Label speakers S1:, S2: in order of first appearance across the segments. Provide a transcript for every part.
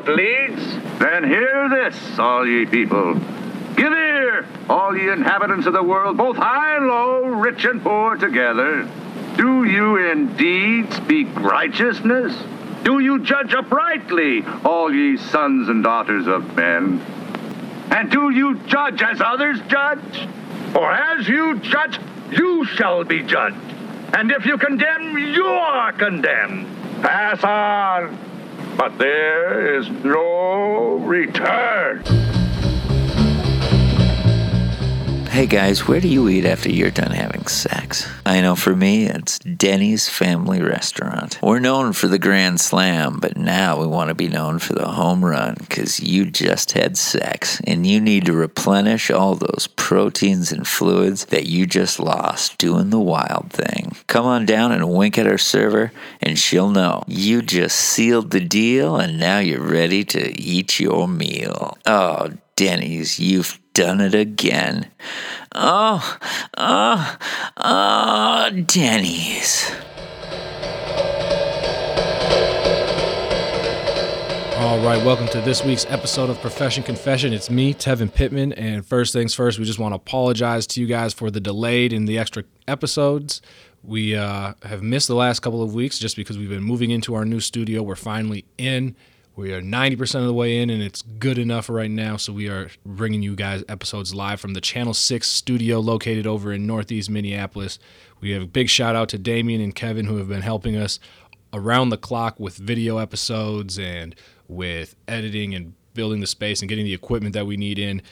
S1: road leads?
S2: Then hear this, all ye people. Give ear, all ye inhabitants of the world, both high and low, rich and poor together. Do you indeed speak righteousness? Do you judge uprightly, all ye sons and daughters of men? And do you judge as others judge? For as you judge, you shall be judged. And if you condemn, you are condemned. Pass on. But there is no return.
S3: Hey guys, where do you eat after you're done having sex? I know for me, it's Denny's Family Restaurant. We're known for the Grand Slam, but now we want to be known for the home run because you just had sex and you need to replenish all those proteins and fluids that you just lost doing the wild thing. Come on down and wink at our server, and she'll know you just sealed the deal and now you're ready to eat your meal. Oh, Denny's, you've done it again. Oh, oh, oh, Denny's.
S4: All right, welcome to this week's episode of Profession Confession. It's me, Tevin Pittman, and first things first, we just want to apologize to you guys for the delayed and the extra episodes. We uh, have missed the last couple of weeks just because we've been moving into our new studio. We're finally in. We are 90% of the way in, and it's good enough right now. So, we are bringing you guys episodes live from the Channel 6 studio located over in Northeast Minneapolis. We have a big shout out to Damien and Kevin who have been helping us around the clock with video episodes and with editing and building the space and getting the equipment that we need in.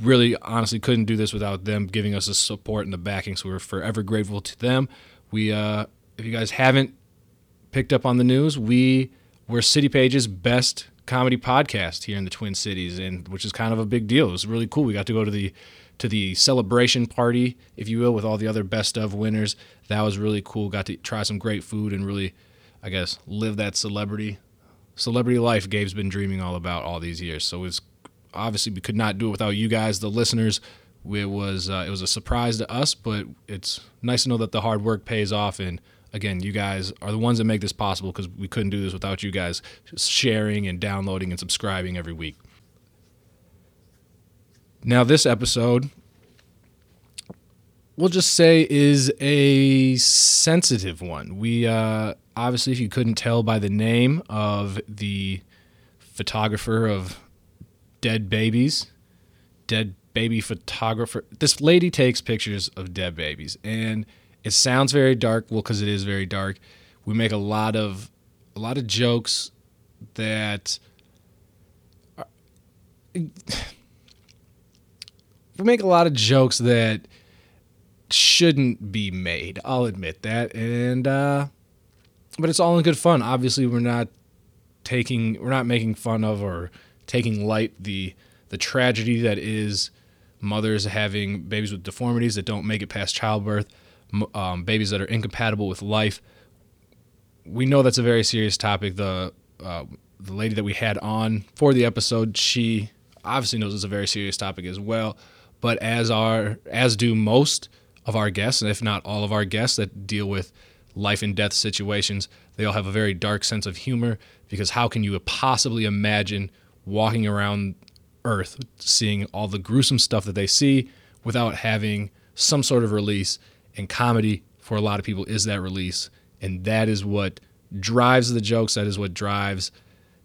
S4: Really, honestly, couldn't do this without them giving us the support and the backing. So, we're forever grateful to them. We, uh, if you guys haven't picked up on the news, we we're City Pages best comedy podcast here in the Twin Cities, and which is kind of a big deal. It was really cool. We got to go to the to the celebration party, if you will, with all the other best of winners. That was really cool. Got to try some great food and really, I guess, live that celebrity celebrity life Gabe's been dreaming all about all these years. So it's obviously we could not do it without you guys, the listeners. It was uh, it was a surprise to us, but it's nice to know that the hard work pays off and again, you guys are the ones that make this possible because we couldn't do this without you guys sharing and downloading and subscribing every week. Now, this episode, we'll just say, is a sensitive one. We uh, obviously, if you couldn't tell by the name of the photographer of dead babies, dead baby photographer, this lady takes pictures of dead babies and it sounds very dark, well, because it is very dark. We make a lot of a lot of jokes that are, we make a lot of jokes that shouldn't be made. I'll admit that, and uh, but it's all in good fun. Obviously, we're not taking we're not making fun of or taking light the the tragedy that is mothers having babies with deformities that don't make it past childbirth um, babies that are incompatible with life. We know that's a very serious topic. The uh, the lady that we had on for the episode, she obviously knows it's a very serious topic as well. But as our as do most of our guests, and if not all of our guests that deal with life and death situations, they all have a very dark sense of humor. Because how can you possibly imagine walking around Earth, seeing all the gruesome stuff that they see, without having some sort of release and comedy for a lot of people is that release. And that is what drives the jokes. That is what drives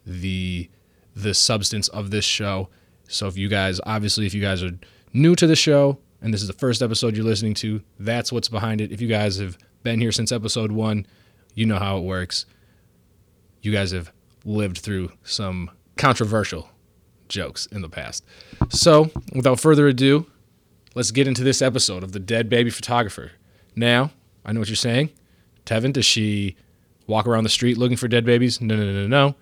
S4: the the substance of this show. So if you guys obviously if you guys are new to the show and this is the first episode you're listening to that's what's behind it. If you guys have been here since episode 1 you know how it works. You guys have lived through some controversial jokes in the past. So without further ado let's get into this episode of the Dead Baby Photographer. Now, I know what you're saying. Tevin, does she walk around the street looking for dead babies? No, no, no, no, no.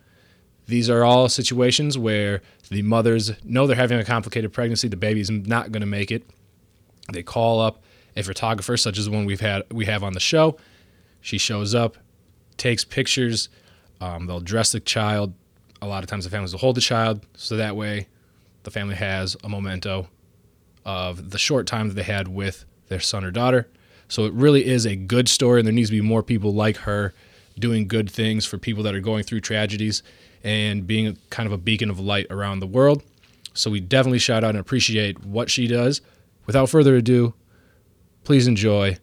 S4: These are all situations where the mothers know they're having a complicated pregnancy. The baby's not going to make it. They call up a photographer, such as the one we've had we have on the show. She shows up, takes pictures. Um, they'll dress the child. A lot of times, the families will hold the child, so that way, the family has a memento of the short time that they had with their son or daughter. So it really is a good story, and there needs to be more people like her doing good things for people that are going through tragedies. and being kind of a beacon of light around the world. So we definitely shout out and appreciate what she does. Without further ado, please enjoy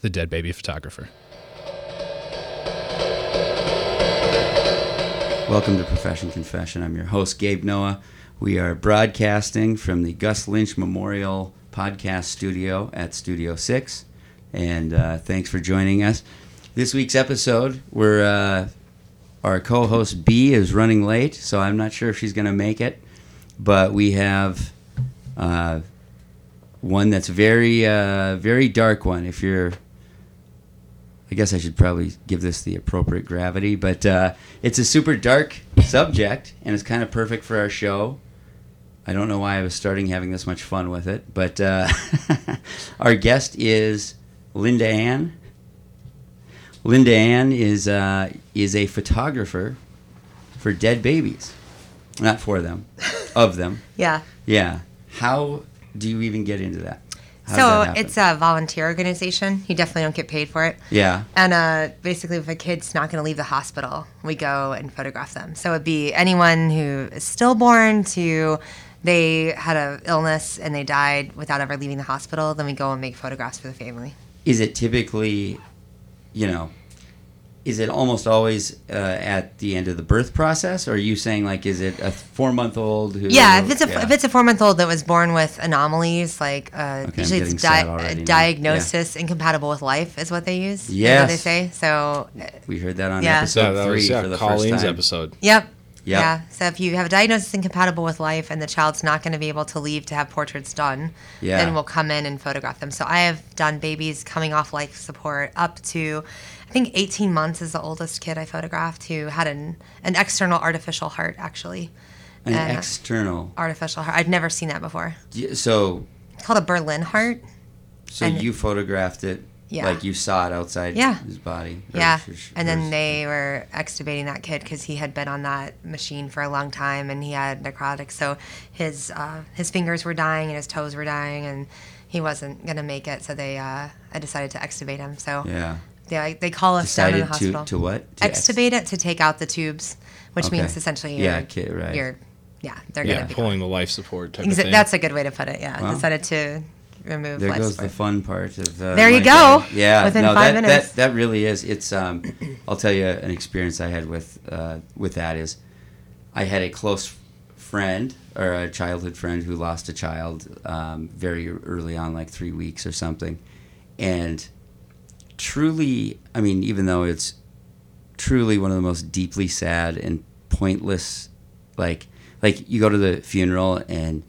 S4: the Dead Baby Photographer.
S1: Welcome to Profession Confession. I'm your host, Gabe Noah. We are broadcasting from the Gus Lynch Memorial Podcast Studio at Studio 6. And uh, thanks for joining us. This week's episode, we're, uh, our co host B is running late, so I'm not sure if she's going to make it. But we have uh, one that's very, uh, very dark one. If you're I guess I should probably give this the appropriate gravity, but uh, it's a super dark subject, and it's kind of perfect for our show. I don't know why I was starting having this much fun with it, but uh, our guest is Linda Ann. Linda Ann is uh, is a photographer for dead babies, not for them, of them.
S5: Yeah.
S1: Yeah. How do you even get into that? How
S5: so
S1: that
S5: it's a volunteer organization. You definitely don't get paid for it.
S1: yeah.
S5: And uh, basically, if a kid's not going to leave the hospital, we go and photograph them. So it'd be anyone who is stillborn to they had a illness and they died without ever leaving the hospital. Then we go and make photographs for the family.
S1: Is it typically, you know, is it almost always uh, at the end of the birth process, or are you saying like, is it a four month old who?
S5: Yeah, if it's a
S1: yeah.
S5: if it's a four month old that was born with anomalies, like uh,
S1: I'm
S5: usually it's
S1: sad
S5: di-
S1: already now.
S5: diagnosis incompatible with life is what they use.
S1: Yeah,
S5: they say. So
S1: we heard that on
S5: Yeah.
S1: episode
S4: Yeah, that
S1: three
S4: was yeah,
S1: for the
S4: Colleen's
S1: first time.
S4: episode.
S5: Yep.
S1: Yep.
S5: Yeah. So if you have a diagnosis incompatible with life and the child's not going to be able to leave to have portraits done,
S1: Yeah.
S5: then we'll come in and photograph them. So I have done babies coming off life support up to, I think 18 months is the oldest kid I photographed who had an, an external artificial heart, actually.
S1: An
S5: Uh,
S1: external.
S5: Artificial heart. I'd never seen that before.
S1: Y- So,
S5: It's called a Berlin heart.
S1: so
S5: And-
S1: you photographed it,
S5: Yeah.
S1: like you saw it outside
S5: Yeah.
S1: his body. or
S5: Yeah,
S1: his-
S5: and then
S1: his-
S5: they were extubating that kid because he had been on that machine for a long time and he had necrotic. So his uh, his fingers were dying and his toes were dying and he wasn't gonna make it. So they uh, I decided to extubate him. So
S1: Yeah.
S5: yeah, they call us down in the hospital.
S1: to what? To ex-
S5: extubate it to take out the tubes, which
S1: Okay.
S5: means essentially
S1: Yeah,
S5: you're,
S1: kid, right.
S5: you're yeah they're
S4: Yeah,
S5: gonna be
S4: pulling the life support type
S5: Exa-
S4: of thing.
S5: That's a good way to put it. Yeah,
S1: Wow.
S5: decided to remove.
S1: There goes
S5: support.
S1: the fun part of. Uh,
S5: There you go.
S1: day. Yeah,
S5: Within
S1: no,
S5: five
S1: that,
S5: minutes.
S1: That, that really is. It's. Um, I'll tell you an experience I had with uh, with that is, I had a close friend or a childhood friend who lost a child um, very early on, like three weeks or something, and truly, I mean, even though it's truly one of the most deeply sad and pointless, like like you go to the funeral and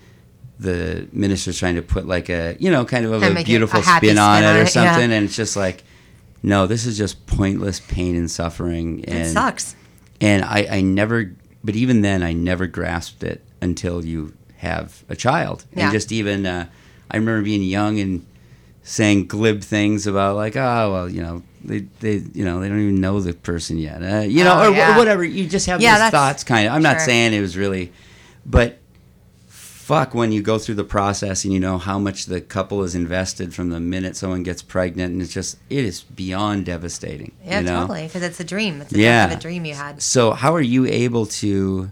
S1: the minister's trying to put like a you know kind of a beautiful
S5: a
S1: spin on
S5: spin
S1: it
S5: on
S1: or
S5: it, yeah.
S1: something, and it's just like, no, this is just pointless pain and suffering, and
S5: It sucks.
S1: and I, I never, but even then, I never grasped it until you have a child.
S5: Yeah.
S1: And just even, uh, I remember being young and saying glib things about like, oh, well, you know, they, they you know, they don't even know the person yet, uh, you know,
S5: Oh,
S1: or
S5: yeah.
S1: whatever. You just have
S5: Yeah,
S1: those thoughts, kind of. I'm not saying it was really, but fuck when you go through the process and you know how much the couple is invested from the minute someone gets pregnant and it's just it is beyond devastating
S5: Yeah,
S1: you know?
S5: totally. Because it's a dream. It's a
S1: Yeah.
S5: a dream you had.
S1: So how are you able to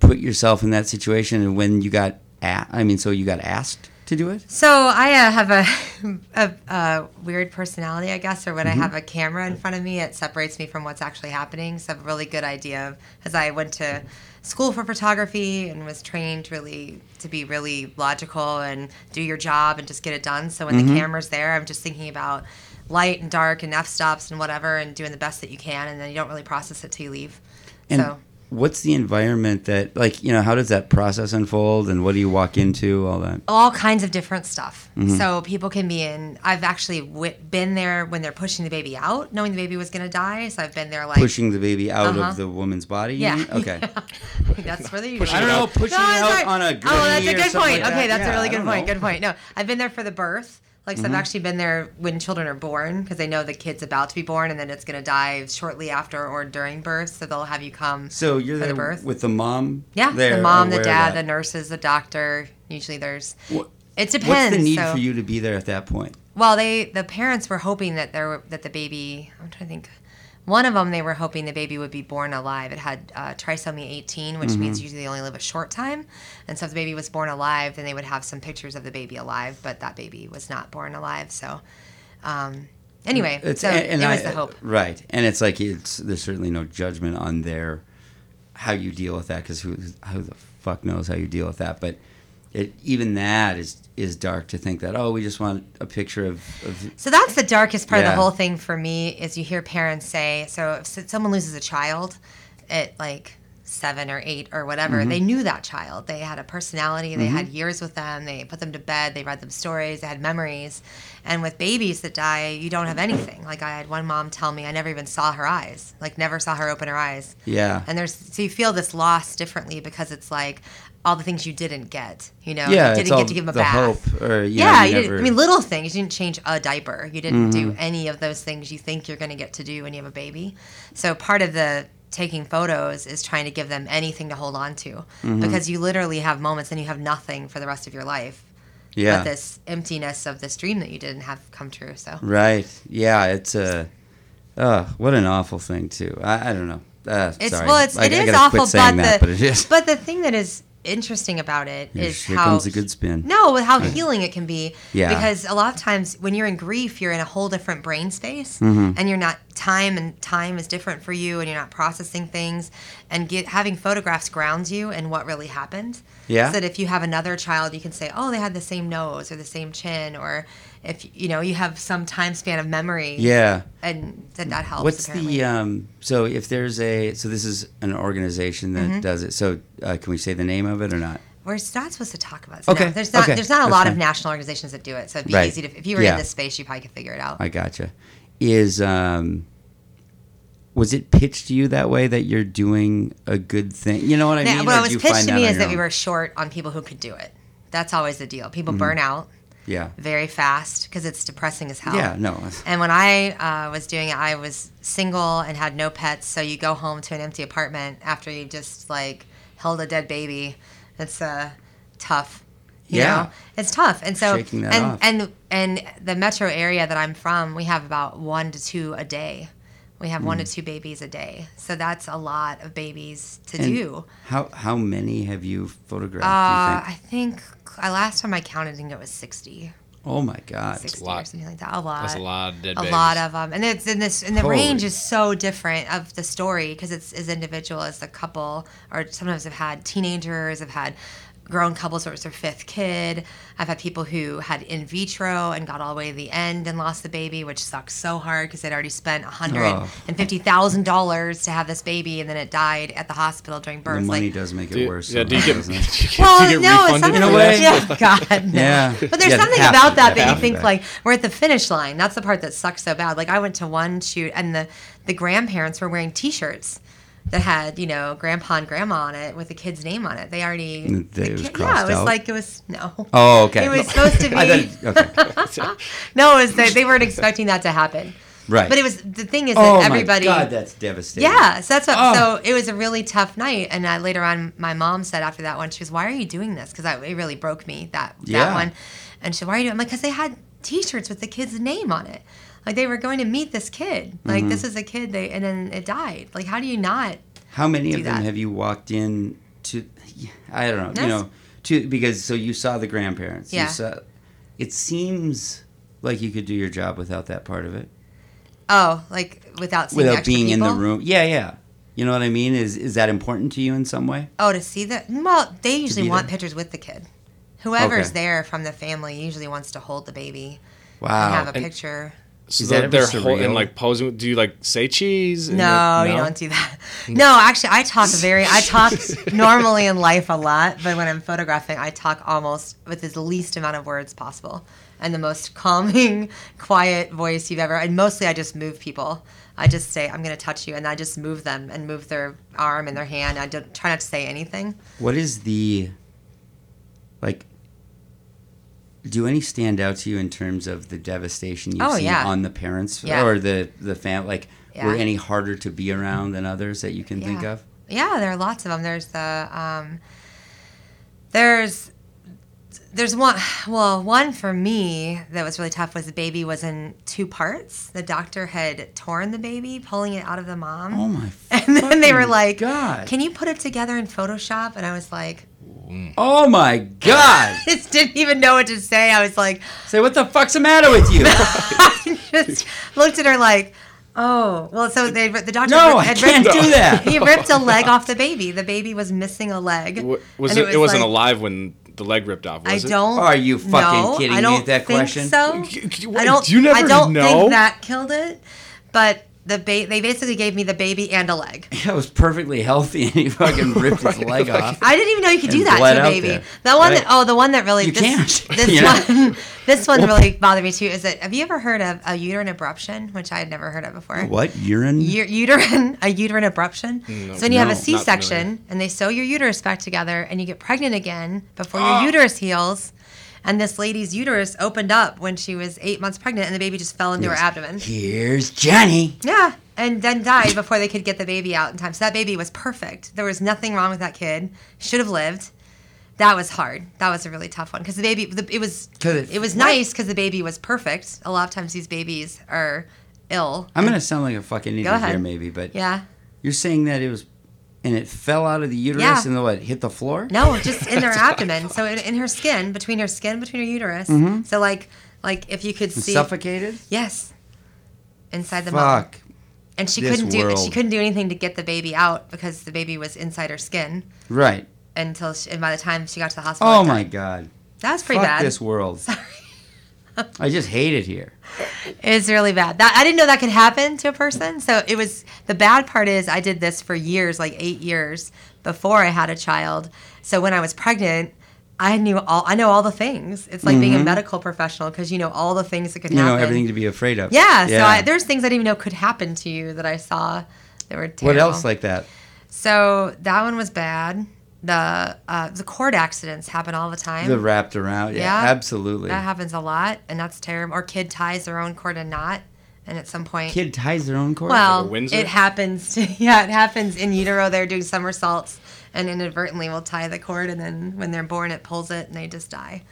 S1: put yourself in that situation and when you got a- I mean so you got asked to do it?
S5: So I uh, have a, a, a weird personality, I guess, or when
S1: Mm-hmm.
S5: I have a camera in front of me, it separates me from what's actually happening. So I have a really good idea of, as I went to school for photography and was trained really to be really logical and do your job and just get it done. So when
S1: Mm-hmm.
S5: the camera's there, I'm just thinking about light and dark and f stops and whatever and doing the best that you can, and then you don't really process it till you leave.
S1: And
S5: so
S1: what's the environment that like, you know, how does that process unfold and what do you walk into all that?
S5: all kinds of different stuff.
S1: Mm-hmm.
S5: So people can be in. I've actually w- been there when they're pushing the baby out, knowing the baby was going to die. So I've been there like
S1: Pushing the baby out
S5: Uh-huh.
S1: of the woman's body?
S5: Yeah.
S1: mean? Okay.
S5: that's where they.
S1: I don't know, pushing
S5: No,
S1: it out on a
S5: Oh, that's a good point.
S1: like
S5: okay,
S1: that?
S5: that's
S1: Yeah,
S5: a really good point.
S1: know.
S5: Good point. No, I've been there for the birth. Like, so I've mm-hmm. actually been there when children are born because they know the kid's about to be born and then it's going to die shortly after or during birth. So they'll have you come.
S1: So you're
S5: For the birth?
S1: with the mom?
S5: Yeah,
S1: there,
S5: the mom, the dad, the nurses, the doctor. Usually there's.
S1: What-
S5: It depends.
S1: What's the need
S5: so-
S1: for you to be there at that point?
S5: Well, they the parents were hoping that there were, that the baby. I'm trying to think. One of them, they were hoping the baby would be born alive. It had uh, trisomy 18, which
S1: Mm-hmm.
S5: means usually they only live a short time. And so if the baby was born alive, then they would have some pictures of the baby alive, but that baby was not born alive. So, um, anyway,
S1: It's,
S5: so
S1: and, and
S5: it was
S1: I-
S5: the hope.
S1: right? And it's like it's there's certainly no judgment on their how you deal with that because who who the fuck knows how you deal with that? But it, even that is is dark to think that oh we just want a picture of, of
S5: So that's the darkest part of the whole thing for me is you hear parents say, so if someone loses a child it like seven or eight or whatever,
S1: Mm-hmm.
S5: they knew that child. They had a personality. They had years with them. They put them to bed. They read them stories. They had memories. And with babies that die, you don't have anything. Like I had one mom tell me, I never even saw her eyes. Like never saw her open her eyes.
S1: yeah
S5: And there's so you feel this loss differently because it's like all the things you didn't get. You know,
S1: yeah
S5: you
S1: it's
S5: didn't
S1: all
S5: get to give them a
S1: the
S5: bath
S1: hope or you know,
S5: yeah,
S1: you
S5: you
S1: never,
S5: I mean, little things. You didn't change a diaper. You didn't do
S1: Mm-hmm.
S5: any of those things you think you're going to get to do when you have a baby. So part of the taking photos is trying to give them anything to hold on to
S1: Mm-hmm.
S5: because you literally have moments and you have nothing for the rest of your life.
S1: yeah
S5: But this emptiness of this dream that you didn't have come true. So
S1: right yeah it's a uh, what an awful thing too I, I don't know uh,
S5: it's
S1: sorry.
S5: well, it's
S1: I,
S5: it
S1: I
S5: is awful, but
S1: that,
S5: the
S1: but it is
S5: but the thing that is interesting about it is
S1: here
S5: how
S1: comes a good spin
S5: No, with how healing it can be.
S1: Yeah.
S5: Because a lot of times when you're in grief, you're in a whole different brain space,
S1: Mm-hmm.
S5: and you're not time and time is different for you, and you're not processing things. And get having photographs grounds you in what really happened.
S1: Yeah.
S5: So that if you have another child, you can say, oh, they had the same nose or the same chin, or if you know you have some time span of memory.
S1: yeah
S5: And then that helps.
S1: What's
S5: apparently.
S1: the um? So if there's a so this is an organization that
S5: Mm-hmm.
S1: does it. So uh, can we say the name of it or not?
S5: We're not supposed to talk about. It.
S1: Okay,
S5: No, there's not.
S1: okay,
S5: There's not a
S1: that's
S5: lot of national organizations that do it, so it'd be
S1: Right.
S5: easy to. If you were
S1: Yeah.
S5: in this space, you probably could figure it out.
S1: I gotcha. Is um. Was it pitched to you that way that you're doing a good thing? You know what I
S5: Now,
S1: mean?
S5: what was pitched to me is that we were short on people who could do it. That's always the deal. People
S1: Mm-hmm.
S5: burn out
S1: Yeah.
S5: very fast because it's depressing as hell.
S1: Yeah. No.
S5: And when I uh, was doing it, I was single and had no pets. So you go home to an empty apartment after you just like held a dead baby. It's uh, tough. You
S1: Yeah.
S5: know? it's tough. And so
S1: Shaking that
S5: and
S1: off.
S5: and and the metro area that I'm from, we have about one to two a day. We have
S1: Mm.
S5: one to two babies a day. So that's a lot of babies to
S1: And
S5: do.
S1: How how many have you photographed?
S5: Uh,
S1: you
S5: I think uh, last time I counted, I think it was 60.
S1: Oh my God.
S5: 60 or
S4: lot.
S5: something like that. A lot.
S4: That's a lot of dead
S5: A
S4: babies.
S5: lot of them, and it's in this, and the
S1: Holy.
S5: range is so different of the story because it's as individual as the couple, or sometimes I've had teenagers, have had grown couples where it was their fifth kid. I've had people who had in vitro and got all the way to the end and lost the baby, which sucks so hard because they'd already spent hundred and fifty thousand dollars to have this baby, and then it died at the hospital during birth.
S1: The money
S5: like,
S1: does make it
S4: Do
S1: worse.
S4: yeah, do you get,
S1: doesn't it?
S4: do you
S5: well,
S4: get
S5: no, it's
S4: refunded
S5: something.
S1: In a way.
S5: Yeah, God, no.
S1: Yeah.
S5: But there's
S1: Yeah,
S5: something
S1: half
S5: about
S1: of
S5: that that you think
S1: that.
S5: like we're at the finish line. That's the part that sucks so bad. Like I went to one shoot and the the grandparents were wearing T-shirts that had you know grandpa and grandma on it with the kid's name on it. They already
S1: they-
S5: the
S1: it was
S5: kid- yeah, it was
S1: out?
S5: like it was no.
S1: Oh, okay.
S5: It was supposed to be.
S1: Okay.
S5: No, it was they, they weren't expecting that to happen.
S1: Right.
S5: But it was the thing is
S1: oh
S5: that everybody.
S1: my God, that's devastating.
S5: Yeah, so that's what.
S1: Oh.
S5: So it was a really tough night, and I, later on, my mom said after that one, she was, "Why are you doing this?" Because it really broke me that
S1: Yeah.
S5: that one, and she, "Why are you doing?" I'm like, "Because they had T-shirts with the kid's name on it, like they were going to meet this kid. Like
S1: Mm-hmm.
S5: this is a kid, they and then it died. Like how do you not?
S1: How many of them
S5: that.
S1: have you walked in to? I don't know.
S5: Yes.
S1: You know, to because so you saw the grandparents.
S5: Yeah.
S1: You saw, it seems like you could do your job without that part of it.
S5: Oh, like without seeing
S1: Without being in the room. Yeah, yeah. You know what I mean? Is is that important to you in some way?
S5: Oh, to see that? Well, they usually want
S1: there.
S5: pictures with the kid. Whoever's
S1: Okay.
S5: there from the family usually wants to hold the baby
S1: Wow.
S5: and have a
S4: And-
S5: picture.
S4: So
S1: Is that
S4: they're hol-
S1: surreal?
S4: and like posing. Do you like say cheese? and
S5: No, you don't do that. No, actually, I talk very. I talk normally in life a lot, but when I'm photographing, I talk almost with the least amount of words possible and the most calming, quiet voice you've ever. And mostly, I just move people. I just say, "I'm going to touch you," and I just move them and move their arm and their hand. I don't try not to say anything.
S1: What is the like? Do any stand out to you in terms of the devastation you've
S5: Oh,
S1: seen
S5: yeah.
S1: on the parents
S5: Yeah.
S1: or the the fam? Like, were any harder to be around than others that you can think of?
S5: Yeah, there are lots of them. There's the um, there's there's one well one for me that was really tough was the baby was in two parts the doctor had torn the baby pulling it out of the mom
S1: Oh my.
S5: and then they were like
S1: God.
S5: can you put it together in photoshop and i was like
S1: Oh my God.
S5: I just didn't even know what to say i was like
S1: Say what the fuck's the matter with you?
S5: I just looked at her like oh well so they the doctor
S1: No, I
S5: had
S1: can't
S5: ripped,
S1: do that.
S5: he ripped a leg off the baby the baby was missing a leg
S4: W- Was
S5: And
S4: it? It, was not
S5: like-
S4: alive when the leg ripped off.
S5: I
S4: Was it?
S5: don't.
S1: Are you fucking
S5: know.
S1: kidding me with that
S5: think
S1: question?
S5: So
S4: wait,
S5: I don't.
S4: you never
S5: I don't
S4: know?
S5: think that killed it, but the ba- they basically gave me the baby and a leg.
S1: It was perfectly healthy, and he fucking ripped his leg off.
S5: I didn't even know you could do that to a baby. The one
S1: Right.
S5: that oh, the one that really
S1: You
S5: this,
S1: can't.
S5: this
S1: You know?
S5: one this one really bothered me too. Is that have you ever heard of a uterine abruption, which I had never heard of before?
S1: What urine?
S5: U- uterine a uterine abruption. so when you have
S1: No,
S5: a
S1: not
S5: C-section and they sew your uterus back together and you get pregnant again before
S1: Ah.
S5: your uterus heals, and this lady's uterus opened up when she was eight months pregnant and the baby just fell into her abdomen.
S1: Here's Jenny.
S5: Yeah, and then died before they could get the baby out in time. So that baby was perfect. There was nothing wrong with that kid. Should have lived. That was hard. That was a really tough one because the baby. The, it was.
S1: it-
S5: It was
S1: what?
S5: nice because the baby was perfect. A lot of times these babies are ill.
S1: I'm gonna sound like a fucking idiot here, maybe, but
S5: Yeah.
S1: you're saying that it was, and it fell out of the uterus
S5: Yeah.
S1: and then what? Hit the floor?
S5: No, just in their abdomen. So in, in her skin, between her skin, between her uterus. Mm-hmm. So like, like if you could see.
S1: Suffocated?
S5: Yes. Inside the mom.
S1: Fuck.
S5: And she
S1: this
S5: couldn't do.
S1: world.
S5: She couldn't do anything to get the baby out because the baby was inside her skin
S1: Right.
S5: until. She, and by the time she got to the hospital.
S1: Oh my god.
S5: That was pretty
S1: Fuck
S5: bad.
S1: this world. I just hate it here.
S5: It's really bad. That I didn't know that could happen to a person. So it was the bad part is I did this for years, like eight years before I had a child. So when I was pregnant, I knew all. I know all the things. It's like being a medical professional because you know all the things that could
S1: Mm-hmm. You know everything to be afraid of.
S5: Yeah. So I, there's things I didn't even know could happen to you that I saw that were terrible.
S1: what else like that?
S5: So that one was bad. The uh, the cord accidents happen all the time.
S1: The wrapped around. Yeah,
S5: Yeah.
S1: absolutely.
S5: that happens a lot, and that's terrible. Or kid ties their own cord and knot, and at some point,
S1: Kid ties their own cord.
S5: well,
S4: Windsor?
S5: it happens. To, yeah, it happens in utero. They're doing somersaults and inadvertently will tie the cord, and then when they're born, it pulls it, and they just die.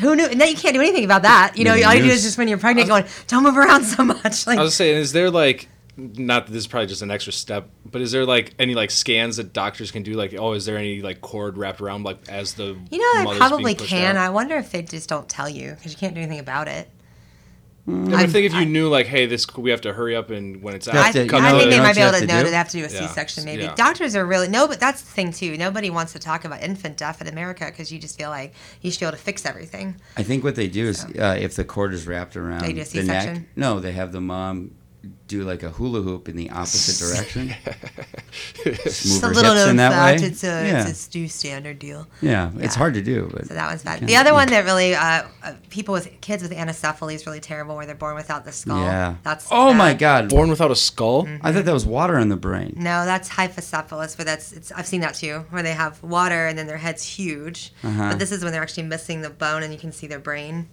S5: Who knew? No, you can't do anything about that. You know, all you do is just when you're pregnant, going, "Don't move around so much." Like,
S4: I was saying, is there like, not that this is probably just an extra step, but is there like any like scans that doctors can do? Like, oh, is there any like cord wrapped around like as the
S5: you know, they probably can.
S4: out?
S5: I wonder if they just don't tell you because you can't do anything about it.
S4: No, but I think if you knew like, hey, this we have to hurry up and when it's out,
S5: I,
S1: to-
S4: cut
S5: I think
S4: the-
S5: they might be able to
S1: to
S5: know
S1: do?
S5: that they have to do a
S4: Yeah.
S5: section maybe.
S4: Yeah.
S5: Doctors are really no, but that's the thing too. Nobody wants to talk about infant death in America because you just feel like you should be able to fix everything.
S1: I think what they do is uh, if the cord is wrapped around
S5: They do a
S1: the neck, no, they have the mom do like a hula hoop in the opposite direction. Just move
S5: It's a
S1: her
S5: little
S1: hips in that
S5: fact.
S1: way.
S5: It's a
S1: yeah,
S5: it's a stu- standard deal.
S1: yeah, it's hard to do, but
S5: So that one's bad. The other one that really uh, uh, people with kids with anencephaly is really terrible, where they're born without the skull.
S1: yeah.
S5: That's
S1: oh my god,
S4: born without a skull.
S5: Mm-hmm.
S1: I thought that was water in the brain.
S5: No, that's hypocephalus, but that's it's. I've seen that too, where they have water and then their head's huge.
S1: Uh-huh.
S5: But this is when they're actually missing the bone and you can see their brain,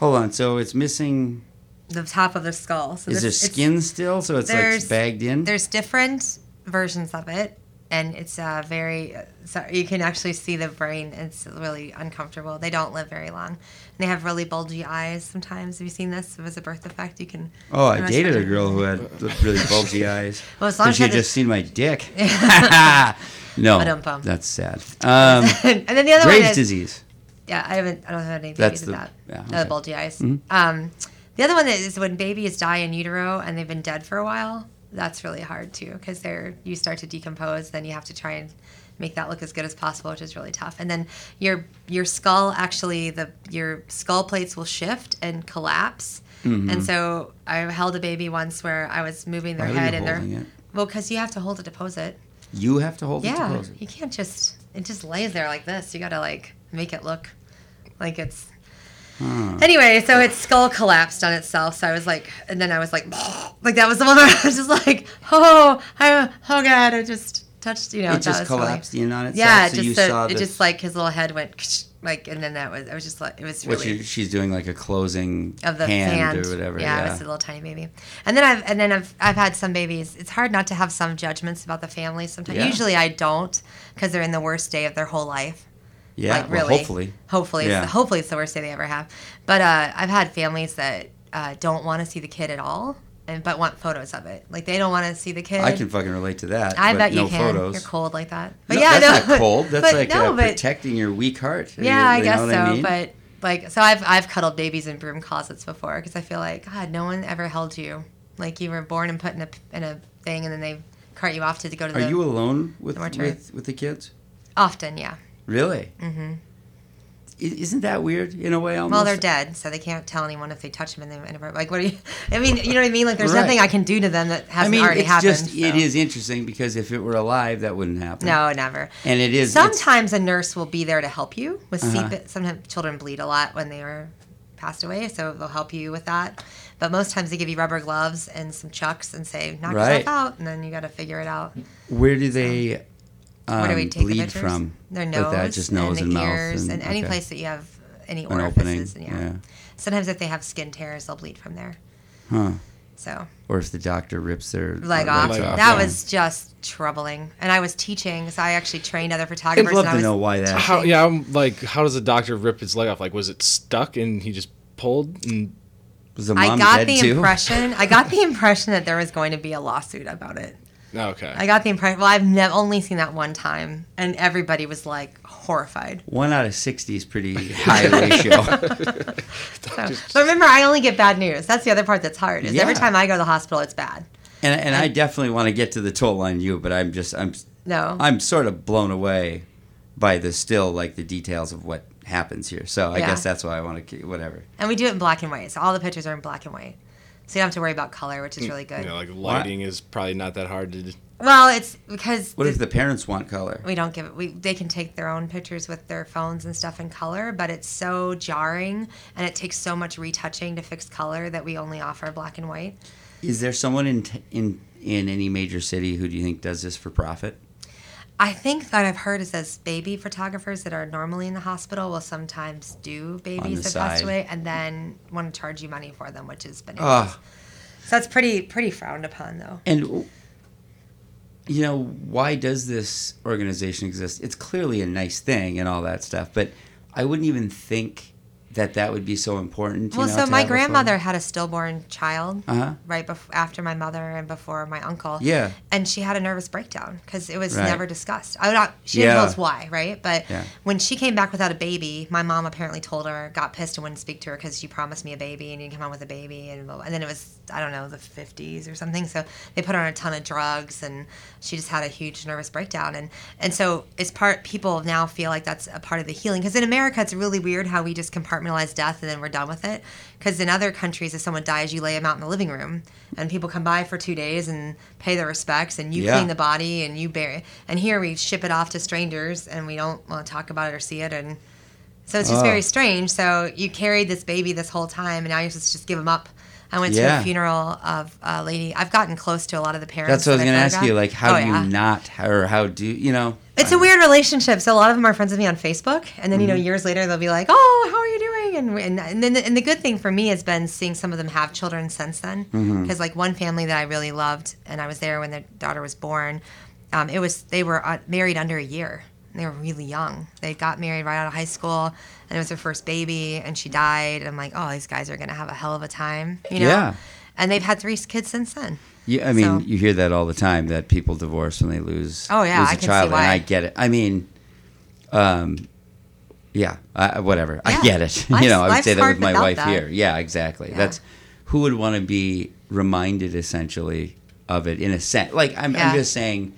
S1: Hold on, so it's missing.
S5: The top of the skull. So
S1: Is there skin still? So it's like bagged in.
S5: There's different versions of it, and it's uh, very. uh, So you can actually see the brain. It's really uncomfortable. They don't live very long. And they have really bulgy eyes. Sometimes, have you seen this? It was a birth defect, you can.
S1: Oh, I dated a girl who had really bulgy eyes.
S5: Well, as long as
S1: she
S5: you
S1: had
S5: had
S1: just seen my dick. no, that's sad. Um,
S5: and then the other one
S1: Graves'
S5: is
S1: disease.
S5: yeah. I haven't. I don't have any babies with that.
S1: yeah,
S5: Uh,
S1: okay. Mm-hmm.
S5: bulgy eyes. Um, the other one is when babies die in utero and they've been dead for a while. That's really hard too because they're you start to decompose. Then you have to try and make that look as good as possible, which is really tough. And then your your skull actually the your skull plates will shift and collapse.
S1: Mm-hmm.
S5: And so I held a baby once where I was moving their
S1: Why
S5: head and their
S1: it?
S5: well because you have to hold it to pose it.
S1: You have to hold it to
S5: Yeah,
S1: it.
S5: you can't just it just lays there like this. You got to like make it look like it's. Anyway, so its skull collapsed on itself. So I was like, and then I was like, like that was the one where I was just like, oh, I, oh god, it just touched, you know,
S1: It just
S5: was really-
S1: collapsed in on itself.
S5: yeah, it
S1: so
S5: just
S1: you
S5: so-
S1: saw
S5: it just like his little head went like, and then that was I was just like it was
S1: what
S5: really
S1: you, she's doing like a closing
S5: of the
S1: hand,
S5: hand,
S1: or whatever.
S5: Yeah,
S1: Yeah,
S5: it was a little tiny baby. And then I've and then I've I've had some babies. It's hard not to have some judgments about the family. Sometimes,
S1: Yeah.
S5: usually I don't, because they're in the worst day of their whole life.
S1: Yeah,
S5: like
S1: well,
S5: really.
S1: hopefully.
S5: Hopefully,
S1: Yeah.
S5: it's, hopefully it's the worst day they ever have. But uh, I've had families that uh, don't want to see the kid at all, and but want photos of it. Like they don't want to see the kid.
S1: I can fucking relate to that.
S5: I bet
S1: no
S5: you can.
S1: photos.
S5: You're cold like that. But
S1: No,
S5: yeah,
S1: that's
S5: no,
S1: not cold. That's like
S5: no,
S1: uh, protecting your weak heart.
S5: yeah,
S1: You-
S5: I guess so.
S1: I mean?
S5: But like, so I've I've cuddled babies in broom closets before because I feel like God, no one ever held you like you were born and put in a in a thing, and then they cart you off to go to the
S1: Are
S5: the.
S1: you alone with, with with the kids?
S5: often, yeah.
S1: Really? Mm-hmm. Isn't that weird in a way? Almost.
S5: Well, they're dead, so they can't tell anyone if they touch them in the. In like, what do you? I mean, you know what I mean? Like, there's
S1: Right.
S5: nothing I can do to them that
S1: I
S5: hasn't
S1: mean,
S5: already
S1: it's
S5: happened.
S1: just it
S5: so.
S1: is interesting because if it were alive, that wouldn't happen.
S5: No, never.
S1: And it is
S5: Sometimes a nurse will be there to help you with
S1: Uh-huh.
S5: CPAP. Sometimes children bleed a lot when they are passed away, so they'll help you with that. But most times they give you rubber gloves and some chucks and say, knock
S1: Right.
S5: yourself out, and then you got to figure it out.
S1: Where do they um,
S5: Where do we take the
S1: bleed
S5: pictures?
S1: from?
S5: Their
S1: With
S5: nose,
S1: that, just nose
S5: and,
S1: and,
S5: the
S1: mouth,
S5: ears, and, any
S1: okay.
S5: place that you have any
S1: An opening,
S5: orifices. and yeah.
S1: yeah.
S5: Sometimes if they have skin tears, they'll bleed from there.
S1: Huh.
S5: So
S1: Or if the doctor rips their
S5: leg off.
S1: legs
S4: off,
S5: That
S1: yeah.
S5: was just troubling. And I was teaching, so I actually trained other photographers.
S1: I'd love
S5: and I
S1: to
S5: was
S1: know why that.
S4: How, yeah, I'm like, how does a doctor rip his leg off? Like, was it stuck and he just pulled? And
S1: Was the
S5: I got
S1: dead
S5: the
S1: too?
S5: impression. I got the impression that there was going to be a lawsuit about it.
S4: Oh, okay.
S5: I got the impression. Well, I've nev- only seen that one time, and everybody was like horrified.
S1: One out of sixty is pretty high ratio.
S5: So, but remember, I only get bad news. That's the other part that's hard. Is every time I go to the hospital, it's bad.
S1: And and I definitely want to get to the toll on you, but I'm just I'm
S5: No.
S1: I'm sort of blown away by the still like the details of what happens here. So I
S5: Yeah.
S1: guess that's why I want to keep whatever.
S5: and we do it in black and white, so all the pictures are in black and white. So you don't have to worry about color, which is mm, really good.
S4: You know, like lighting is probably not that hard to.
S5: Well, it's because
S1: What
S5: the-
S1: if the parents want color?
S5: we don't give it. We they can take their own pictures with their phones and stuff in color, but it's so jarring and it takes so much retouching to fix color that we only offer black and white.
S1: Is there someone in t- in in any major city who do you think does this for profit?
S5: I think that I've heard is that baby photographers that are normally in the hospital will sometimes do babies that passed away and then want to charge you money for them, which is bananas. So that's pretty pretty frowned upon though.
S1: and you know why does this organization exist? It's clearly a nice thing and all that stuff, but I wouldn't even think that that would be so important. You
S5: Well,
S1: know,
S5: so my grandmother had a stillborn child
S1: Uh-huh.
S5: right bef- after my mother and before my uncle.
S1: Yeah.
S5: And she had a nervous breakdown because it was
S1: Right.
S5: never discussed. I would not, she
S1: Yeah.
S5: didn't tell us why, right? But
S1: Yeah.
S5: when she came back without a baby, my mom apparently told her, got pissed and wouldn't speak to her because you promised me a baby and you come on with a baby. And, blah, blah. and then it was, I don't know, the 50s or something. So they put her on a ton of drugs and she just had a huge nervous breakdown. And, and so it's part, people now feel like that's a part of the healing. Because in America, it's really weird how we just compartmentalize death and then we're done with it. Because in other countries, if someone dies, you lay them out in the living room and people come by for two days and pay their respects and you
S1: Yeah.
S5: clean the body and you bury It. And here we ship it off to strangers and we don't want to talk about it or see it. And so it's just
S1: Oh.
S5: very strange. So you carried this baby this whole time and now you're supposed to just give him up. I went to a funeral of a lady. I've gotten close to a lot of the parents.
S1: That's what I was going to ask you. Like, how
S5: Oh,
S1: do you not, or how do you know?
S5: It's a weird relationship. So a lot of them are friends with me on Facebook, and then you know
S1: Mm-hmm.
S5: years later they'll be like, "Oh, how are you doing?" And and and then the, and the good thing for me has been seeing some of them have children since then. Because
S1: Mm-hmm.
S5: like one family that I really loved, and I was there when their daughter was born. Um, it was they were uh, married under a year. They were really young. They got married right out of high school, and it was their first baby, and she died. And I'm like, oh, these guys are gonna have a hell of a time, you know.
S1: Yeah.
S5: And they've had three kids since then.
S1: Yeah, I mean,
S5: So-
S1: you hear that all the time that people divorce when they lose.
S5: Oh, yeah,
S1: lose a
S5: I can see
S1: child, and I get it. I mean, um, yeah, I, whatever. I get it.
S5: Life's-
S1: you know, I would say that with my wife
S5: that.
S1: here. Yeah, exactly.
S5: Yeah.
S1: That's who would want to be reminded essentially of it in a sense. Like I'm,
S5: Yeah.
S1: I'm just saying.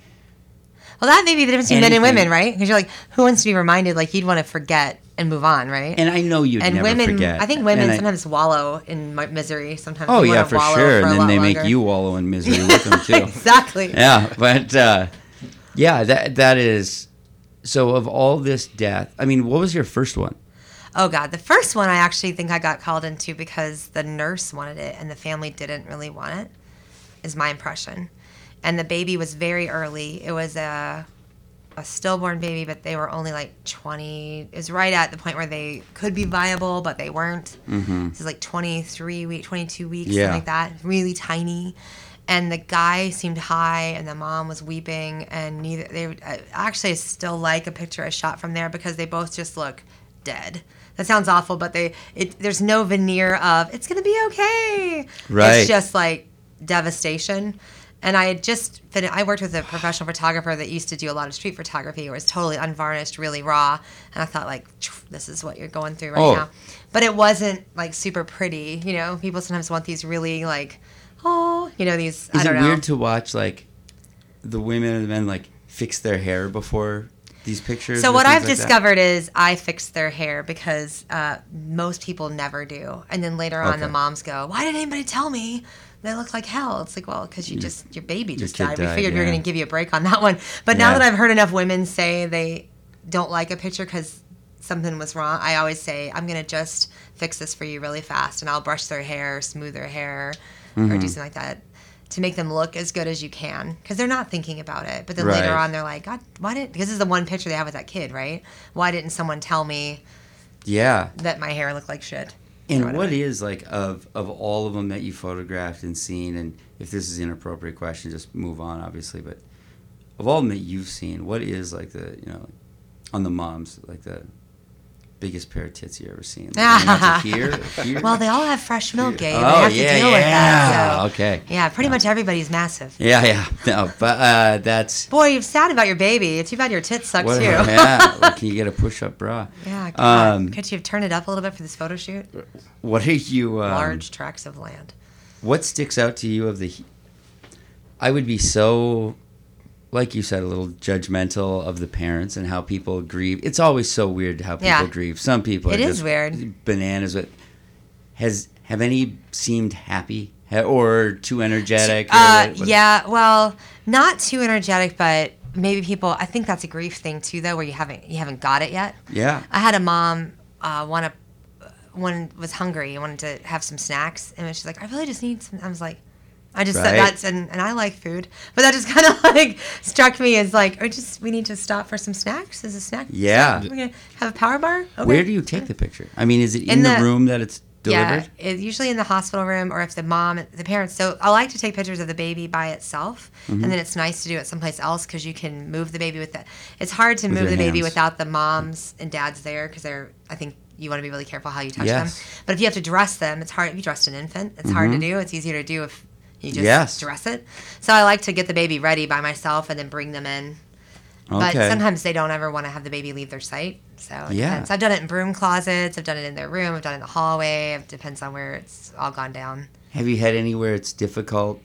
S5: Well, that may be the difference between men and women, right? Because you're like, who wants to be reminded? Like, you'd want to forget and move on, right?
S1: And I know you'd
S5: and
S1: never
S5: women,
S1: forget.
S5: I think women
S1: I-
S5: sometimes wallow in mi- misery. Sometimes.
S1: Oh yeah, for sure.
S5: for
S1: and then they make you wallow in misery with them too.
S5: exactly.
S1: yeah, but uh, yeah, that that is. So of all this death, I mean, what was your first one?
S5: Oh God, the first one I actually think I got called into because the nurse wanted it and the family didn't really want it. Is my impression, and the baby was very early. It was a a stillborn baby, but they were only like 20. It was right at the point where they could be viable, but they weren't. Mm-hmm. This is like 23 week, 22 weeks,
S1: Yeah.
S5: something like that. Really tiny. and the guy seemed high, and the mom was weeping, and neither they uh, would- I- actually still like a picture I shot from there because they both just look dead. That sounds awful, but they it there's no veneer of it's gonna be okay.
S1: Right.
S5: It's just like devastation. And I had just finished, I worked with a professional photographer that used to do a lot of street photography. It was totally unvarnished, really raw. And I thought like, this is what you're going through right
S1: Oh.
S5: now. But it wasn't like super pretty. You know, people sometimes want these really like, oh, you know, these. I
S1: Is it
S5: don't know.
S1: weird to watch like the women and the men like fix their hair before these pictures?
S5: So what I've
S1: like
S5: discovered is I fix their hair because uh, most people never do, and then later on the moms go, "Why didn't anybody tell me?" They look like hell. It's like, well, because you just your baby just
S1: kid
S5: died. We
S1: died,
S5: figured we were going to give you a break on that one. But now that I've heard enough women say they don't like a picture because something was wrong, I always say I'm going to just fix this for you really fast, and I'll brush their hair, smooth their hair,
S1: Mm-hmm.
S5: or do something like that. To make them look as good as you can, because they're not thinking about it. But then later on, they're like, "God, why didn't?" Because this is the one picture they have with that kid, right? Why didn't someone tell me
S1: Yeah.
S5: that my hair looked like shit?
S1: And what is like of of all of them that you photographed and seen, and if this is an inappropriate question, just move on, obviously. But of all of them that you've seen, what is like the you know on the moms like the biggest pair of tits you ever seen? Like, you have to here, here?
S5: Well, they all have fresh milk, Gabe.
S1: Oh,
S5: they have
S1: yeah,
S5: to deal with
S1: yeah.
S5: that. So.
S1: Okay.
S5: Yeah, pretty much everybody's massive.
S1: yeah, yeah, no, but uh, that's
S5: Boy, you're sad about your baby. It's too bad your tits suck
S1: what,
S5: too.
S1: yeah. like, can you get a push-up bra?
S5: Yeah, God.
S1: Um,
S5: Could you have turned it up a little bit for this photo shoot?
S1: What are you? Um,
S5: Large tracts of land.
S1: What sticks out to you of the? I would be so, like you said, a little judgmental of the parents and how people grieve. It's always so weird how people
S5: Yeah.
S1: grieve. Some people
S5: It is
S1: just
S5: weird.
S1: bananas. With has have any seemed happy Ha- or too energetic? or
S5: Uh,
S1: what- what-
S5: yeah, well, not too energetic, but maybe people. I think that's a grief thing too, though, where you haven't you haven't got it yet.
S1: yeah.
S5: I had a mom uh, want to one was hungry and wanted to have some snacks, and she's like, "I really just need some." I was like, "I just
S1: Right.
S5: said that's and, and I like food, but that just kind of like struck me as like, "Oh, just we need to stop for some snacks." Is a snack?
S1: Yeah.
S5: We're gonna have a power bar. Okay.
S1: Where do you take the picture? I mean, is it in,
S5: In
S1: the,
S5: the-
S1: room that it's delivered?
S5: Yeah, it's usually in the hospital room or if the mom, the parents. So I like to take pictures of the baby by itself,
S1: Mm-hmm.
S5: and then it's nice to do it someplace else because you can move the baby with the. It's hard to
S1: With
S5: move the baby without the moms and dads there because they're. I think you want to be really careful how you touch
S1: Yes.
S5: them. But if you have to dress them, it's hard. If you dressed an infant, it's hard to do. It's easier to do if you just.
S1: Yes.
S5: dress it. So I like to get the baby ready by myself and then bring them in. But sometimes they don't ever want to have the baby leave their sight. So
S1: Yeah.
S5: depends. I've done it in broom closets. I've done it in their room. I've done it in the hallway. It depends on where it's all gone down.
S1: Have you had anywhere it's difficult,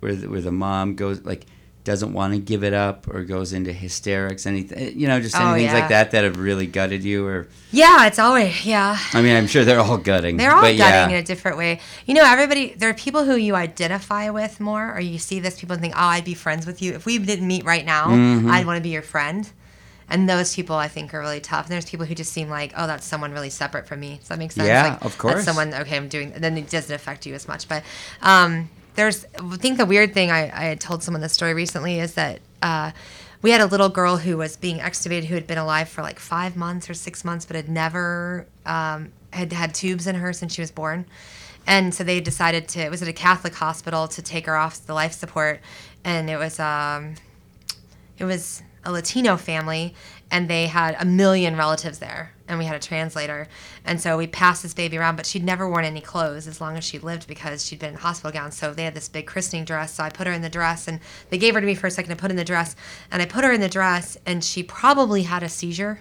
S1: where the, where the mom goes like doesn't want to give it up or goes into hysterics? Anything you know, just
S5: Oh,
S1: anything
S5: yeah.
S1: like that that have really gutted you, or
S5: Yeah, it's always yeah.
S1: I mean, I'm sure they're all gutting.
S5: They're all gutting
S1: yeah.
S5: in a different way. You know, everybody. There are people who you identify with more, or you see this people and think, "Oh, I'd be friends with you if we didn't meet right now.
S1: Mm-hmm.
S5: I'd want to be your friend." And those people, I think, are really tough. And there's people who just seem like, "Oh, that's someone really separate from me." Does that make sense?
S1: Yeah,
S5: like,
S1: of course.
S5: That's someone. Okay, I'm doing. Then it doesn't affect you as much. But um, there's. I think the weird thing I, I had told someone this story recently is that. Uh, we had a little girl who was being extubated who had been alive for like five months or six months, but had never um, had had tubes in her since she was born. And so they decided to. It was at a Catholic hospital to take her off the life support, and it was um, it was a Latino family, and they had a million relatives there, and we had a translator, and so we passed this baby around, but she'd never worn any clothes as long as she lived because she'd been in hospital gowns. So they had this big christening dress, so I put her in the dress, and they gave her to me for a second to put in the dress, and I put her in the dress, and she probably had a seizure.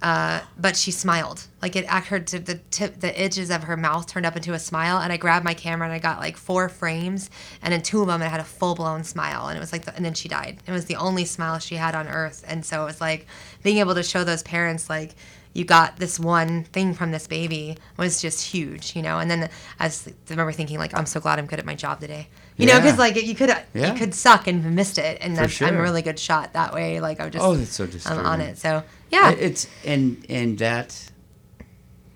S5: Uh, but she smiled. Like it, her the tip, the edges of her mouth turned up into a smile. And I grabbed my camera and I got like four frames, and in two of them it had a full blown smile. And it was like, the, and then she died. It was the only smile she had on earth. And so it was like being able to show those parents like you got this one thing from this baby was just huge, you know. And then I, was, I remember thinking like, I'm so glad I'm good at my job today, you know, because like you could
S1: Yeah.
S5: you could suck and missed it, and I'm, I'm a really good shot that way. Like I'm just
S1: Oh, that's so
S5: I'm on it. So yeah,
S1: It's and and that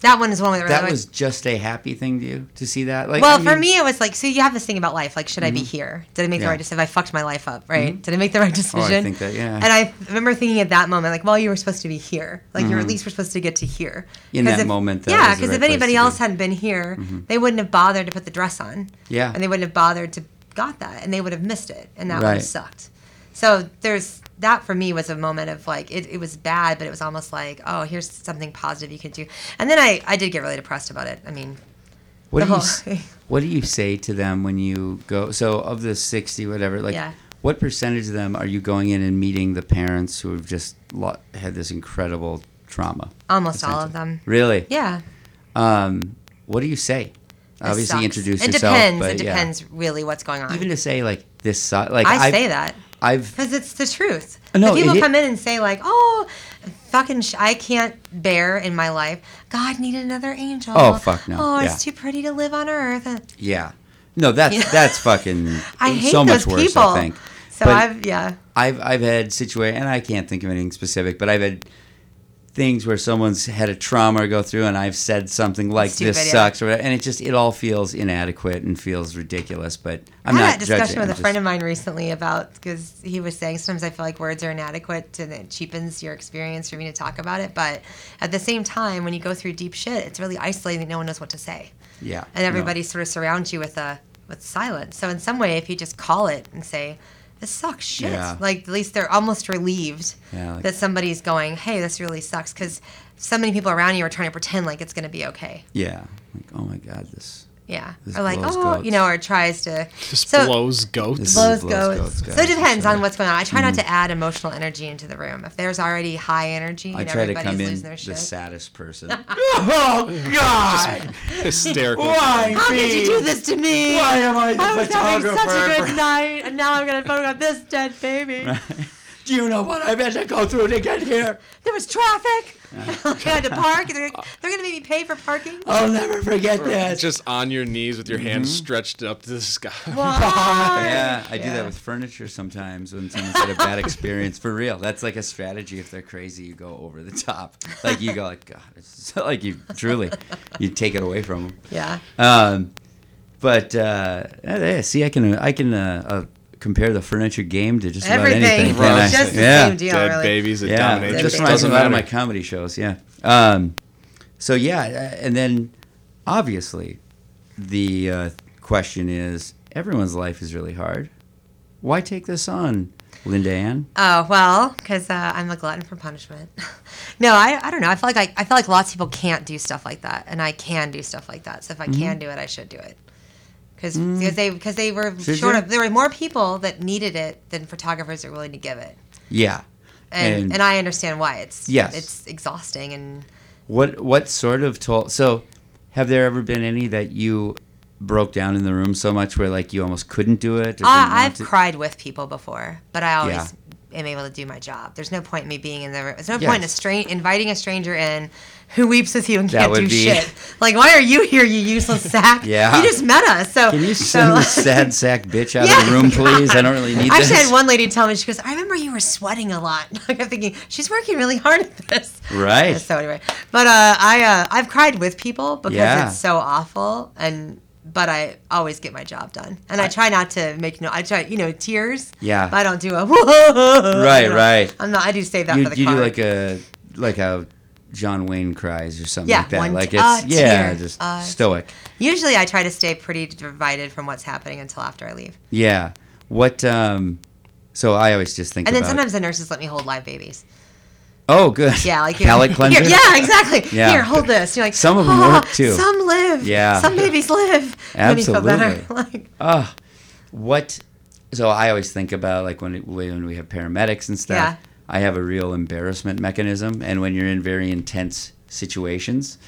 S5: that one is one where
S1: that was just a happy thing to you to see that. Like,
S5: well,
S1: I
S5: for
S1: mean- Mm-hmm.
S5: me, it was like, so you have this thing about life. Like, should I be here? Did I make the right decision? I fucked my life up? Right? Did I make the right
S1: Oh,
S5: decision?
S1: I think that yeah.
S5: And I remember thinking at that moment, like, well, you were supposed to be here. Like, you're at least were supposed to get to here.
S1: Mm-hmm. In that
S5: if-
S1: moment, that
S5: yeah, because
S1: right
S5: if anybody else
S1: be. Mm-hmm.
S5: hadn't been here, they wouldn't have bothered to put the dress on.
S1: Yeah.
S5: And they wouldn't have bothered to got that and they would have missed it and that would have sucked. So there's that for me was a moment of like it, it was bad, but it was almost like oh here's something positive you can do. And then I I did get really depressed about it. I mean
S1: What do you What do you say to them when you go? So of the sixty, whatever, like,
S5: Yeah.
S1: what percentage of them are you going in and meeting the parents who have just had this incredible trauma?
S5: almost all of them.
S1: Really?
S5: Yeah.
S1: Um, what do you say? Obviously,
S5: sucks.
S1: introduce
S5: it
S1: yourself.
S5: depends. it
S1: yeah.
S5: depends really what's going on.
S1: Even to say like this, like
S5: I
S1: I've,
S5: say that.
S1: I've
S5: Because it's the truth.
S1: No,
S5: people
S1: it-
S5: come in and say like, "Oh, fucking, sh- I can't bear in my life. God needed another angel.
S1: Oh, fuck no.
S5: Oh,
S1: Yeah.
S5: it's too pretty to live on earth."
S1: Yeah. No, that's
S5: Yeah.
S1: that's fucking
S5: I hate
S1: so much worse.
S5: people.
S1: I think.
S5: So
S1: But-
S5: I've yeah.
S1: I've I've had situation, and I can't think of anything specific, but I've had things where someone's had a trauma go through, and I've said something like
S5: Stupid,
S1: "this
S5: yeah.
S1: sucks," or whatever, and it just it all feels inadequate and feels ridiculous. But I'm
S5: I
S1: not
S5: had that discussion with
S1: I'm
S5: a friend
S1: just-
S5: of mine recently about because he was saying sometimes I feel like words are inadequate and it cheapens your experience for me to talk about it. But at the same time, when you go through deep shit, it's really isolating. No one knows what to say.
S1: Yeah,
S5: and
S1: no.
S5: everybody sort of surrounds you with a with silence. So in some way, if you just call it and say, "This sucks shit,"
S1: Yeah.
S5: like at least they're almost relieved
S1: Yeah, like-
S5: that somebody's going, "Hey, this really sucks," because so many people around you are trying to pretend like it's going to be okay.
S1: Yeah, like oh my god, this
S5: Yeah,
S1: This
S5: or like, oh,
S1: goats.
S5: you know, or tries to
S4: Just
S5: so-
S4: blows goats.
S5: Blows
S1: blows
S5: goats.
S1: goats,
S5: so it depends
S1: for
S5: on what's going on. I try not hmm. to add emotional energy into the room. If there's already high energy
S1: I
S5: and
S1: try to
S5: everybody's
S1: come in
S5: losing their
S1: the
S5: shit,
S1: saddest person. oh God!
S4: Hysterical.
S1: Why
S5: how
S1: me?
S5: did you do this to me?
S1: Why am I the
S5: I was having such a good night, and now I'm gonna photograph this dead baby.
S1: Do you know what I've had to go through to get here?
S5: There was traffic. I had to park. They're, they're gonna make me pay for parking.
S1: I'll never forget this.
S4: Just on your knees with your hands stretched up to the sky.
S5: Why?
S1: Yeah, I do
S5: Yeah.
S1: that with furniture sometimes when someone's had a bad experience. For real, that's like a strategy. If they're crazy, you go over the top. Like you go like God, it's like you truly, you take it away from them.
S5: Yeah.
S1: Um, but uh, yeah, see, I can I can uh, uh, compare the furniture game to just about anything.
S4: Right.
S1: can I?
S5: Just the
S1: yeah.
S5: same deal,
S4: Dead
S5: really.
S4: babies that
S1: Yeah,
S4: dominate.
S1: it just
S5: babies.
S1: reminds me
S4: doesn't
S1: a lot of
S4: matter.
S1: my comedy shows. Yeah. Um, so yeah, uh, and then obviously the uh, question is, everyone's life is really hard. Why take this on, Linda Ann?
S5: Oh well, because uh, I'm a glutton for punishment. no, I, I don't know. I feel like I, I feel like lots of people can't do stuff like that, and I can do stuff like that. So if I
S1: Mm-hmm.
S5: can do it, I should do it. Because because they because they were
S1: Mm. Should
S5: short
S1: you?
S5: of there were more people that needed it than photographers are willing to give it,
S1: Yeah.
S5: and
S1: And-
S5: and, I understand why it's
S1: Yes.
S5: it's exhausting and
S1: What what sort of toll? So, have there ever been any that you broke down in the room so much where like you almost couldn't do it?
S5: I, I've
S1: to?
S5: cried with people before, but I always
S1: Yeah.
S5: Am able to do my job. There's no point in me being in there. There's no
S1: Yes.
S5: point in a stra- inviting a stranger in who weeps with you and can't do
S1: be-
S5: shit. Like, why are you here, you useless sack?
S1: Yeah.
S5: You just met us. So
S1: Can you
S5: so,
S1: send the sad sack bitch out of the room, please? I don't really need
S5: I
S1: this.
S5: actually had one lady tell me, she goes, I remember you were sweating a lot. Like, I'm thinking, she's working really hard at this.
S1: Right.
S5: So anyway, but uh, I uh, I've cried with people because
S1: Yeah.
S5: it's so awful, and but I always get my job done, and I, try not to make no. I try, you know, tears.
S1: Yeah.
S5: But I don't do a.
S1: Right,
S5: you know.
S1: right.
S5: I'm not. I do save that
S1: you,
S5: for the
S1: you
S5: car.
S1: do like a like a John Wayne cries or something
S5: Yeah,
S1: like that.
S5: one
S1: like it's
S5: a
S1: yeah,
S5: tear,
S1: just
S5: a
S1: stoic.
S5: Usually, I try to stay pretty divided from what's happening until after I leave,
S1: Yeah. What um so I always just think
S5: and then sometimes the nurses let me hold live babies.
S1: Oh good.
S5: Yeah, like
S1: palate
S5: here,
S1: cleanser.
S5: yeah, exactly.
S1: Yeah.
S5: Here, hold this. You're like
S1: Some of 'em
S5: "Ah,
S1: work, too."
S5: Some live.
S1: Yeah.
S5: Some babies live. And then you feel better.
S1: Absolutely.
S5: Like,
S1: Oh, what? So I always think about like when when we have paramedics and stuff.
S5: Yeah.
S1: I have a real embarrassment mechanism, and when you're in very intense situations,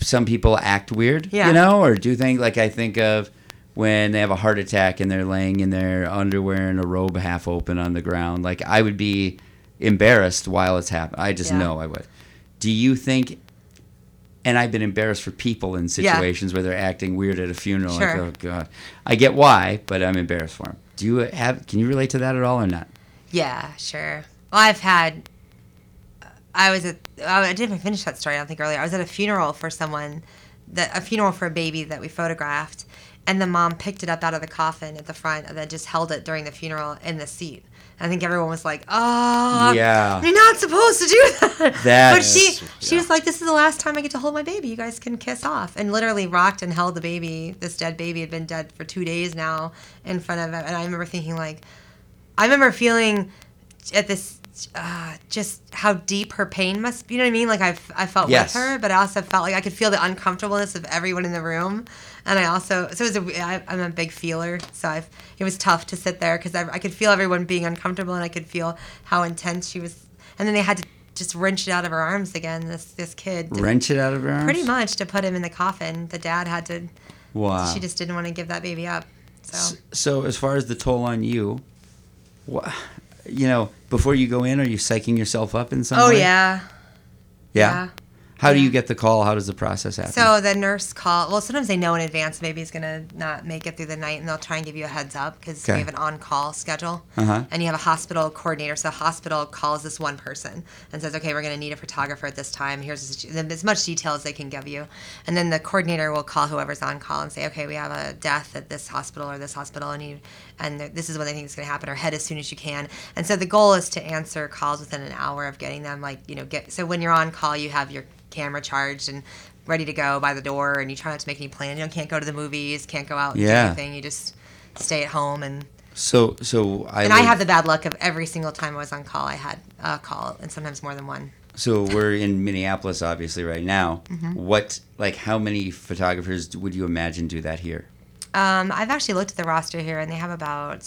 S1: some people act weird,
S5: Yeah.
S1: you know, or do things like I think of when they have a heart attack and they're laying in their underwear and a robe half open on the ground. Like I would be embarrassed while it's happening. I just
S5: Yeah.
S1: know I would. Do you think? And I've been embarrassed for people in
S5: Yeah.
S1: situations where they're acting weird at a funeral. Like,
S5: Sure.
S1: oh god, I get why, but I'm embarrassed for them. Do you have? Can you relate to that at all or not?
S5: Yeah, sure. Well, I've had. Uh, I was at. Oh, I didn't finish that story. I don't think earlier. I was at a funeral for someone, that a funeral for a baby that we photographed, and the mom picked it up out of the coffin at the front and then just held it during the funeral in the seat. I think everyone was like, "Oh,
S1: Yeah.
S5: you're not supposed to do that." but
S1: That's-
S5: she she was like, "This is the last time I get to hold my baby. You guys can kiss off." And literally rocked and held the baby. This dead baby had been dead for two days now in front of it. And I remember thinking like, I remember feeling at this uh, just how deep her pain must. Be. You know what I mean? Like I, I felt
S1: Yes.
S5: with her, but I also felt like I could feel the uncomfortableness of everyone in the room. And I also so it was a, I, I'm a big feeler, so I've, it was tough to sit there because I, I could feel everyone being uncomfortable, and I could feel how intense she was. And then they had to just wrench it out of her arms again. This this kid. to-
S1: Wrench it out of her arms.
S5: Pretty much to put him in the coffin. The dad had to.
S1: Wow.
S5: She just didn't want to give that baby up. So.
S1: So as far as the toll on you, what, you know, before you go in, are you psyching yourself up in some
S5: Oh
S1: way?
S5: yeah.
S1: Yeah.
S5: yeah.
S1: How do you get the call? How does the process happen?
S5: So the nurse call. Well, sometimes they know in advance baby's gonna not make it through the night, and they'll try and give you a heads up because
S1: Okay.
S5: we have an on-call schedule,
S1: Uh-huh.
S5: and you have a hospital coordinator. So the hospital calls this one person and says, "Okay, we're gonna need a photographer at this time. Here's as- as much detail as they can give you," and then the coordinator will call whoever's on call and say, "Okay, we have a death at this hospital or this hospital, and you, and this is when they think it's gonna happen, or head as soon as you can." And so the goal is to answer calls within an hour of getting them. Like you know, get so when you're on call, you have your camera charged and ready to go by the door and you try not to make any plans. You know, can't go to the movies, can't go out and
S1: Yeah.
S5: do anything. You just stay at home and
S1: so so I
S5: and I have the bad luck of every single time I was on call I had a call and sometimes more than one.
S1: So we're in Minneapolis, obviously, right now.
S5: Mm-hmm.
S1: What, like, how many photographers would you imagine do that here?
S5: Um, I've actually looked at the roster here and they have about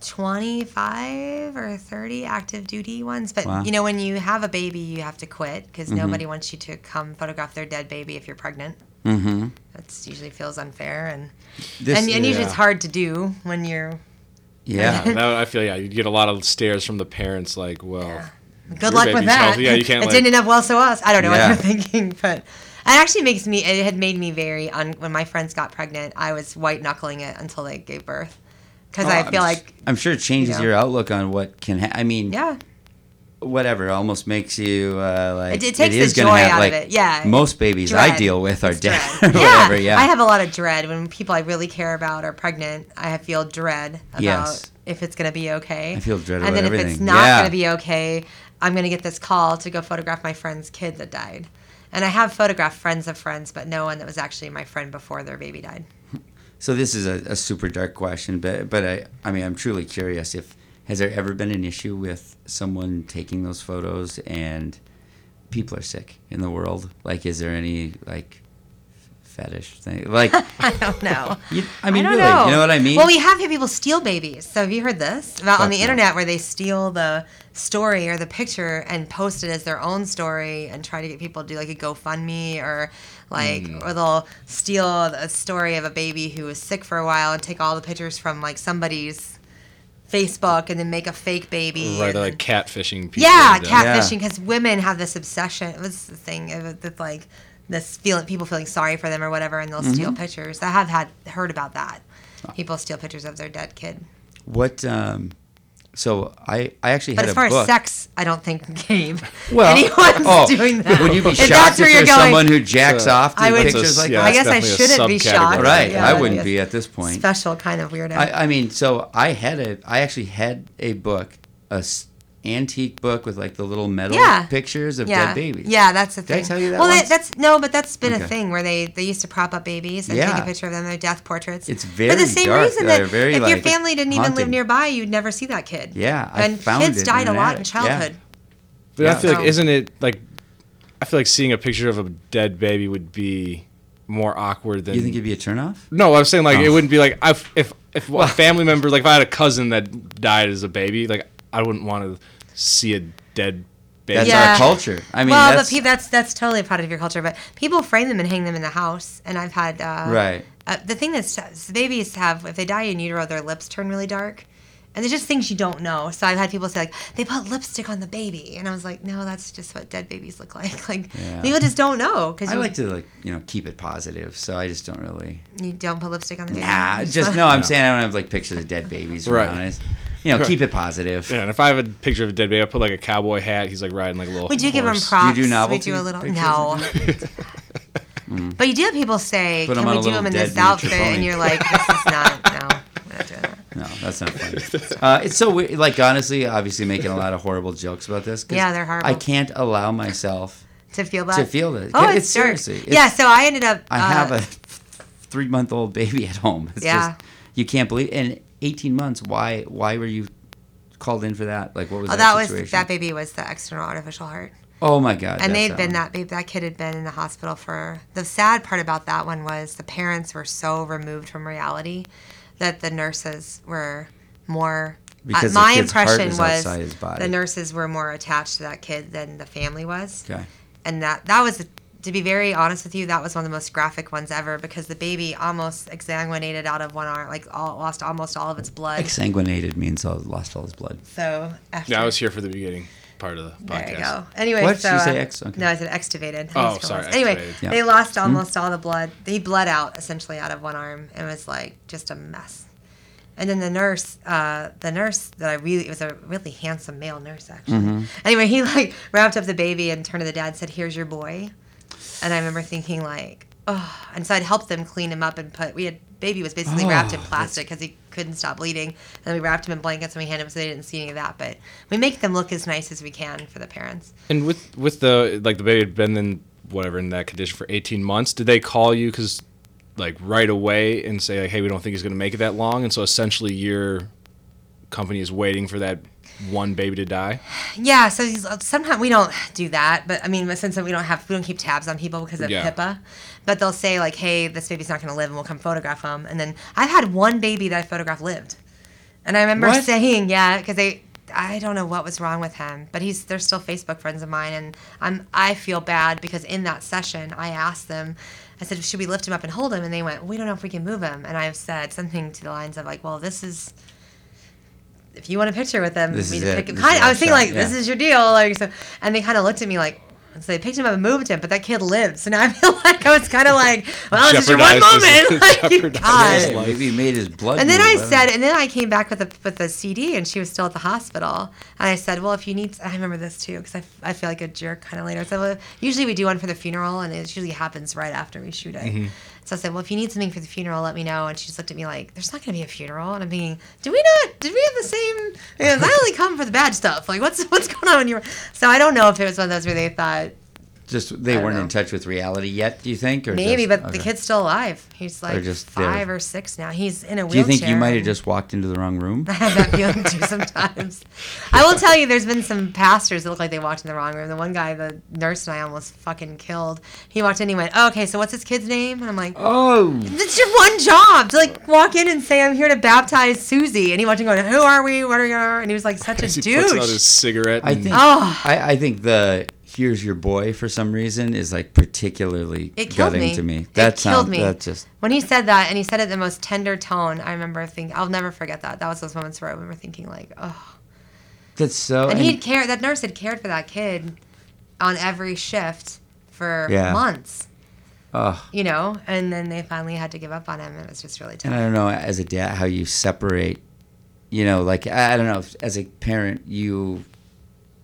S5: 25 or 30 active duty ones. But,
S1: Wow.
S5: you know, when you have a baby, you have to quit because
S1: Mm-hmm.
S5: nobody wants you to come photograph their dead baby if you're pregnant.
S1: Mm-hmm.
S5: That usually feels unfair. And,
S1: This,
S5: and, and usually it's hard to do when you're
S1: yeah.
S4: that, I feel yeah, you get a lot of stares from the parents like, well,
S5: Good luck with that.
S4: healthy. Yeah, you can't,
S5: it
S4: like-
S5: didn't end up well, so us. I don't know
S1: Yeah.
S5: what you're thinking, but it actually makes me. It had made me very. Un, when my friends got pregnant, I was white knuckling it until they gave birth, because
S1: Oh,
S5: I
S1: I'm
S5: feel like
S1: I'm sure it changes
S5: know.
S1: your outlook on what can. Ha- I mean,
S5: yeah,
S1: whatever. Almost makes you uh, like.
S5: It- it takes the
S1: gonna
S5: joy
S1: have,
S5: out of
S1: like,
S5: it, yeah.
S1: Most babies I deal with are dead.
S5: dread.
S1: or whatever. Yeah.
S5: I have a lot of dread when people I really care about are pregnant. I feel dread about
S1: Yes.
S5: if it's gonna be okay.
S1: I feel dread
S5: And then if it's not
S1: Yeah.
S5: gonna be okay, I'm gonna get this call to go photograph my friend's kid that died. And I have photographed friends of friends, but no one that was actually my friend before their baby died.
S1: So this is a, a super dark question, but but I I mean I'm truly curious if has there ever been an issue with someone taking those photos and people are sick in the world? Like, is there any like fetish thing? Like,
S5: I don't know.
S1: you, I mean,
S5: I don't
S1: really,
S5: know.
S1: you know what I mean?
S5: Well, we have had people steal babies. So have you heard this about on the
S1: no.
S5: internet where they steal the story or the picture and post it as their own story and try to get people to do like a GoFundMe or like
S1: Hmm.
S5: or they'll steal a story of a baby who was sick for a while and take all the pictures from like somebody's Facebook and then make a fake baby.
S4: right, like catfishing people.
S5: yeah,
S4: like that.
S1: cat-
S5: catfishing because women have this obsession. It was the thing of- with like this feeling, people feeling sorry for them or whatever, and they'll steal
S1: Mm-hmm.
S5: pictures. I have had heard about that. People steal pictures of their dead kid.
S1: what? Um, so I I actually
S5: But
S1: had
S5: as
S1: a
S5: far
S1: book.
S5: as sex, I don't think Gabe
S1: well,
S5: anyone's
S1: oh,
S5: doing that.
S1: Would you be
S5: If
S1: shocked
S5: that's
S1: if
S5: where you're
S1: there's
S5: going-
S1: someone who jacks
S4: So,
S1: off to
S5: I would-
S1: pictures
S4: a-
S1: like
S4: yeah,
S1: that?
S5: I guess I shouldn't be shocked.
S1: Right,
S5: Yeah,
S1: I
S5: that'd
S1: wouldn't be at this point.
S5: Special kind of weirdo.
S1: I, I mean, so I had a, I actually had a book, a s- antique book with like the little metal
S5: Yeah.
S1: pictures of
S5: yeah,
S1: dead babies.
S5: yeah, that's the thing.
S1: Did I tell you that
S5: well,
S1: once?
S5: that's no, but that's been
S1: Okay.
S5: a thing where they they used to prop up babies and
S1: Yeah.
S5: take a picture of them, their death portraits.
S1: It's very
S5: for
S1: very
S5: the same
S1: dark.
S5: reason
S1: They're
S5: that uh,
S1: very,
S5: if your family didn't even live nearby, you'd never see that kid.
S1: Yeah, I
S5: and
S1: found
S5: kids
S1: it
S5: died a
S1: an
S5: lot in
S1: attic.
S5: childhood.
S4: But I feel like isn't it like I feel like seeing a picture of a dead baby would be more awkward than
S1: You think it'd be a turnoff?
S4: No, I was saying like
S1: Oh.
S4: it wouldn't be like I've, if if a family member like if I had a cousin that died as a baby, like I wouldn't want to see a dead baby.
S1: That's
S5: Yeah.
S1: our culture. I mean,
S5: well,
S1: that's
S5: but pe- that's that's totally a part of your culture. But people frame them and hang them in the house, and I've had uh,
S1: right.
S5: Uh, the thing that's the babies have if they die in utero, their lips turn really dark, and there's just things you don't know. So I've had people say like they put lipstick on the baby, and I was like, no, that's just what dead babies look like. Like
S1: Yeah.
S5: people just don't know because
S1: I
S5: you,
S1: like to like you know keep it positive, so I just don't really.
S5: you don't put lipstick on the baby.
S1: Nah, just no. I'm saying I don't have like pictures of dead babies
S4: Right.
S1: around. It's, you know, keep it positive.
S4: Yeah, and if I have a picture of a dead baby, I put like a cowboy hat. He's like riding like a little.
S5: We do give them
S4: horse.
S5: props.
S1: Do you do novelty
S5: we do a little
S1: pictures?
S5: no. But you do have people say,
S1: Put 'em
S5: "Can
S1: on
S5: we do
S1: little
S5: them in this outfit?"
S1: pony.
S5: And you're like, "This is not. No, we're not doing that."
S1: No, that's not funny. uh, it's so weird. Like honestly, obviously making a lot of horrible jokes about this. 'cause
S5: Yeah, they're horrible.
S1: I can't allow myself.
S5: To feel that.
S1: To feel that.
S5: Oh,
S1: Yeah,
S5: it's,
S1: it's
S5: dark.
S1: seriously, it's-
S5: yeah. So I ended up.
S1: I
S5: uh,
S1: have a three month old baby at home. It's
S5: Yeah.
S1: just you can't believe. In 18 months, why why were you called in for that? Like what was
S5: Oh,
S1: that,
S5: that was that baby was the external artificial heart.
S1: Oh my god!
S5: and they
S1: had
S5: been that baby that kid had been in the hospital for the sad part about that one was the parents were so removed from reality that the nurses were more
S1: Because
S5: uh, my impression was
S1: outside his body.
S5: the nurses were more attached to that kid than the family was
S1: Okay.
S5: and that that was to be very honest with you that was one of the most graphic ones ever because the baby almost exsanguinated out of one arm like all, lost almost all of its blood
S1: Exsanguinated means all lost all his blood.
S5: so after
S4: Yeah, I was here for the beginning part of the podcast.
S5: there you go. Anyway,
S1: What?
S5: so
S1: Did you say
S5: uh,
S1: ex- okay.
S5: no, I said extubated.
S4: Oh, sorry,
S5: Phyllis. Anyway,
S4: extubated.
S1: Yeah.
S5: they lost almost all the blood. They bled out essentially out of one arm. And it was like just a mess. And then the nurse, uh, the nurse that I really, it was a really handsome male nurse actually.
S1: Mm-hmm.
S5: Anyway, he like wrapped up the baby and turned to the dad and said, "Here's your boy." And I remember thinking like, oh, and so I'd help them clean him up and put. We had baby was basically
S1: Oh,
S5: wrapped in plastic because he couldn't stop bleeding, and we wrapped him in blankets and we handed him so they didn't see any of that. But we make them look as nice as we can for the parents.
S4: And with with the like the baby had been in whatever in that condition for 18 months, did they call you because like right away and say like, hey, we don't think he's going to make it that long, and so essentially your company is waiting for that one baby to die?
S5: Yeah, so these- uh, sometimes we don't do that, but I mean, since we don't have, we don't keep tabs on people because of
S4: Yeah.
S5: HIPAA. But they'll say like, "Hey, this baby's not going to live, and we'll come photograph him." And then I've had one baby that I photographed lived, and I remember
S1: What?
S5: saying, "Yeah," because they, I don't know what was wrong with him, but he's they're still Facebook friends of mine, and I'm I feel bad because in that session I asked them. I said, "Should we lift him up and hold him?" And they went, "We don't know if we can move him." And I've said something to the lines of like, "Well, this is if you want a picture with them,
S1: This
S5: we
S1: is
S5: just pick him. Kind I was
S1: our
S5: thinking
S1: shot,
S5: like, this is your deal, like so. And they kind of looked at me like, so they picked him up and moved him, but that kid lived. So now I feel like I was kind of like, well, this is your one
S4: Jeopardized his-
S5: moment. like, God.
S1: maybe he made his blood.
S5: And then
S1: move,
S5: I
S1: don't
S5: said,
S1: know.
S5: and then I came back with a with a CD, and she was still at the hospital. And I said, well, if you need, I remember this too, because I, I feel like a jerk kind of later. I said, well, usually we do one for the funeral, and it usually happens right after we shoot it. Mm-hmm. So I said, well, if you need something for the funeral, let me know. And she just looked at me like, there's not going to be a funeral. And I'm thinking, do we not? Did we have the same? I only come for the bad stuff. Like, what's what's going on when you're? So I don't know if it was one of those where they thought
S1: just they weren't
S5: know.
S1: in touch with reality yet. Do you think? Or
S5: maybe,
S1: just-
S5: but the kid's still alive. He's like
S1: just there.
S5: five or six now. He's in a wheelchair.
S1: Do you think you might have just walked into the wrong room?
S5: I have that feeling too sometimes. I will tell you, there's been some pastors that look like they walked in the wrong room. The one guy, the nurse and I almost fucking killed. He walked in, and he went, oh, "Okay, so what's his kid's name?" And I'm like,
S1: Oh,
S5: "It's your one job to like walk in and say I'm here to baptize Susie." And he walked in going, "Who are we? What are you?" And he was like such a
S4: As he puts out his cigarette.
S1: I
S4: and-
S1: think
S5: Oh.
S1: I, I think the "Here's your boy" for some reason is like particularly
S5: It killed
S1: gutting
S5: me.
S1: to me.
S5: It
S1: That
S5: killed me.
S1: that just
S5: When he said that, and he said it the most tender tone, I remember thinking, I'll never forget that. That was those moments where I remember thinking, like, oh.
S1: that's so.
S5: And he'd cared. That nurse had cared for that kid on every shift for
S1: Yeah.
S5: months.
S1: oh,
S5: You know, and then they finally had to give up on him. It was just really
S1: and I don't know as a dad how you separate. You know, like I don't know. As a parent, you,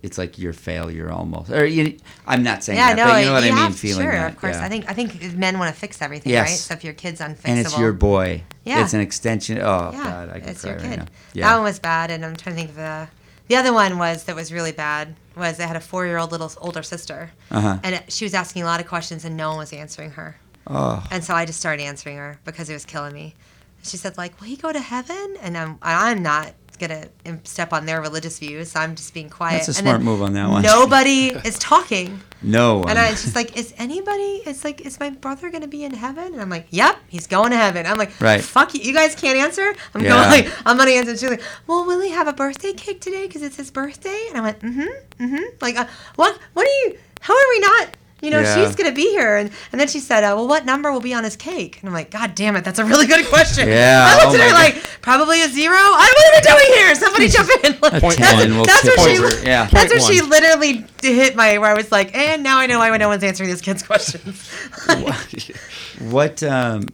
S1: it's like your failure almost. Or you, I'm not saying
S5: Yeah,
S1: that,
S5: no,
S1: but you know what I mean. feeling
S5: sure,
S1: that,
S5: of course.
S1: yeah.
S5: I think I think men want to fix everything,
S1: Yes.
S5: right? So if your kid's unfixable,
S1: and it's your boy.
S5: Yeah.
S1: It's an extension. Oh
S5: yeah,
S1: God, I can
S5: it's your
S1: right
S5: kid.
S1: now.
S5: That one was bad, and I'm trying to think of the. The other one was that was really bad. Was I had a four year old little older sister,
S1: Uh-huh.
S5: and she was asking a lot of questions, and no one was answering her.
S1: Oh.
S5: And so I just started answering her because it was killing me. She said, like, will he go to heaven? And I'm, I'm not to step on their religious views, so I'm just being quiet.
S1: That's a
S5: And
S1: smart move on that one.
S5: Nobody is talking.
S1: No one.
S5: And I was just like, is anybody, it's like, is my brother to be in heaven? And I'm like, yep, he's going to heaven. I'm like,
S1: Right.
S5: fuck you. You guys can't answer? I'm
S1: Yeah.
S5: going like, I'm to answer. She's like, well, will he have a birthday cake today because it's his birthday? And I went, mm-hmm, mm-hmm. Like, uh, what, what are you, how are we not, you know,
S1: Yeah.
S5: she's going to be here. And, and then she said, uh, well, what number will be on his cake? And I'm like, God damn it, that's a really good question.
S1: Yeah,
S5: I looked
S1: oh
S5: at her
S1: my
S5: like, probably a zero. I, don't know what are we doing here? Somebody jump in. Like,
S1: Point
S5: that's,
S1: one, we'll
S5: that's
S1: tip
S5: what she.
S1: Yeah.
S5: that's
S4: Point
S5: what she literally hit my, where I was like, and now I know why no one's answering these kids' questions.
S1: What? Um,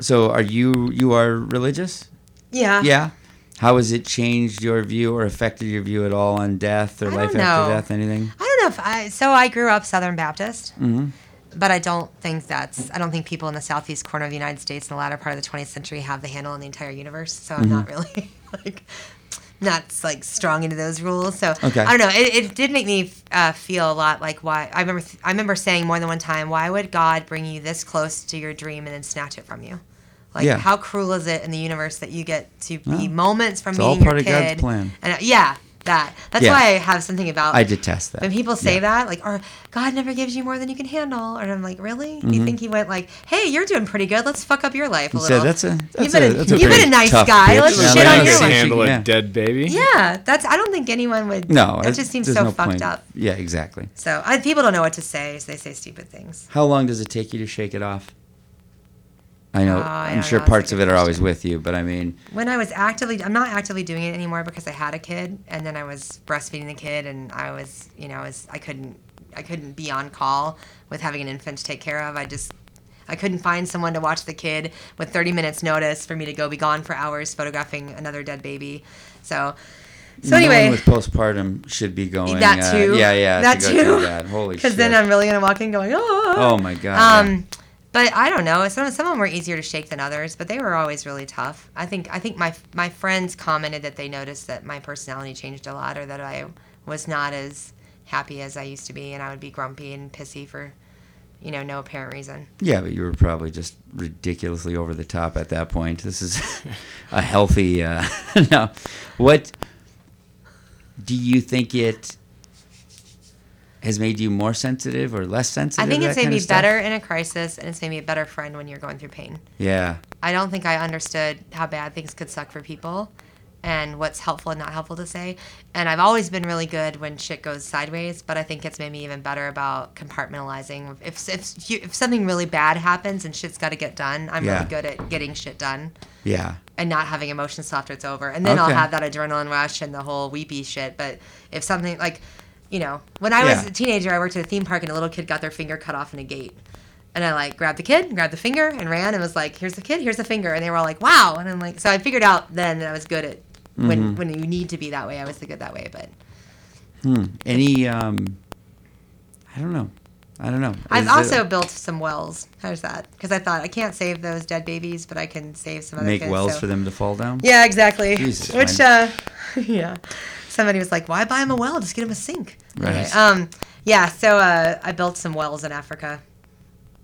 S1: so are you? You are religious?
S5: yeah.
S1: Yeah. How has it changed your view or affected your view at all on death or
S5: I
S1: life after death? Anything?
S5: I don't know if I, so I grew up Southern Baptist.
S1: Mm-hmm.
S5: but I don't think that's. I don't think people in the southeast corner of the United States in the latter part of the 20th century have the handle on the entire universe. So I'm not
S1: Mm-hmm.
S5: really like not like strong into those rules. So
S1: Okay.
S5: I don't know. It, it did make me uh, feel a lot like why I remember. I remember saying more than one time, why would God bring you this close to your dream and then snatch it from you? Like
S1: Yeah.
S5: how cruel is it in the universe that you get to be
S1: Well,
S5: moments from
S1: it's all
S5: meeting
S1: part
S5: your
S1: of
S5: kid?
S1: God's plan.
S5: And uh, yeah, that. That's
S1: Yeah.
S5: why I have something about
S1: I detest that.
S5: when people say
S1: Yeah.
S5: that, like, or God never gives you more than you can handle, and I'm like, really?
S1: Mm-hmm.
S5: You think he went like, hey, you're doing pretty good. Let's fuck up your life a
S1: You
S5: little.
S1: said that's a that's
S5: you've been
S1: a,
S5: a,
S1: that's a
S5: you've been a nice guy.
S1: pitch.
S5: Let's
S1: Yeah,
S5: shit
S1: like
S5: on
S1: I
S5: your
S1: said,
S5: life.
S4: handle
S1: yeah.
S4: a dead baby.
S5: Yeah, that's. I don't think anyone would.
S1: No,
S5: that just seems so
S1: no
S5: fucked
S1: point.
S5: up.
S1: Yeah, exactly.
S5: So I, people don't know what to say, so they say stupid things.
S1: How long does it take you to shake it off? I know.
S5: I
S1: I'm sure
S5: know.
S1: Parts of it are always with you, but I mean,
S5: When I was actively, I'm not actively doing it anymore because I had a kid, and then I was breastfeeding the kid, and I was, you know, I was, I couldn't, I couldn't be on call with having an infant to take care of. I just, I couldn't find someone to watch the kid with 30 minutes notice for me to go be gone for hours photographing another dead baby. So, so anyway,
S1: with postpartum should be going.
S5: that
S1: uh,
S5: too.
S1: yeah, yeah.
S5: that
S1: to
S5: too.
S1: that. Holy shit.
S5: Because then I'm really gonna walk in going, oh. Ah.
S1: Oh my god. yeah.
S5: Um, But I don't know. Some some of them were easier to shake than others, but they were always really tough. I think I think my my friends commented that they noticed that my personality changed a lot, or that I was not as happy as I used to be, and I would be grumpy and pissy for, you know, no apparent reason.
S1: Yeah, but you were probably just ridiculously over the top at that point. This is a healthy. Uh, no, what do you think it has made you more sensitive or less sensitive?
S5: I think it's made me better in a crisis, and it's made me a better friend when you're going through pain.
S1: Yeah,
S5: I don't think I understood how bad things could suck for people and what's helpful and not helpful to say. And I've always been really good when shit goes sideways, but I think it's made me even better about compartmentalizing. If, if, you, if something really bad happens and shit's got to get done, I'm
S1: Yeah.
S5: really good at getting shit done
S1: yeah,
S5: and not having emotions after it's over. And then I'll have that adrenaline rush and the whole weepy shit. But if something like, you know, when I was
S1: Yeah.
S5: a teenager, I worked at a theme park and a little kid got their finger cut off in a gate. And I like grabbed the kid, grabbed the finger, and ran and was like, "Here's the kid, here's the finger." And they were all like, "Wow!" And I'm like, so I figured out then that I was good at when
S1: Mm-hmm.
S5: when you need to be that way. I was the good that way, but
S1: Hmm. Any? Um, I don't know. I don't know.
S5: I've
S1: Is it-
S5: also built some wells. How's that? Because I thought I can't save those dead babies, but I can save some other
S1: make
S5: kids.
S1: wells
S5: so-
S1: for them to fall down.
S5: Yeah, exactly.
S1: Jesus,
S5: Which, uh, yeah. Somebody was like, "Why buy him a well? Just get him a sink."
S1: Right.
S5: Anyway, um, yeah. So uh, I built some wells in Africa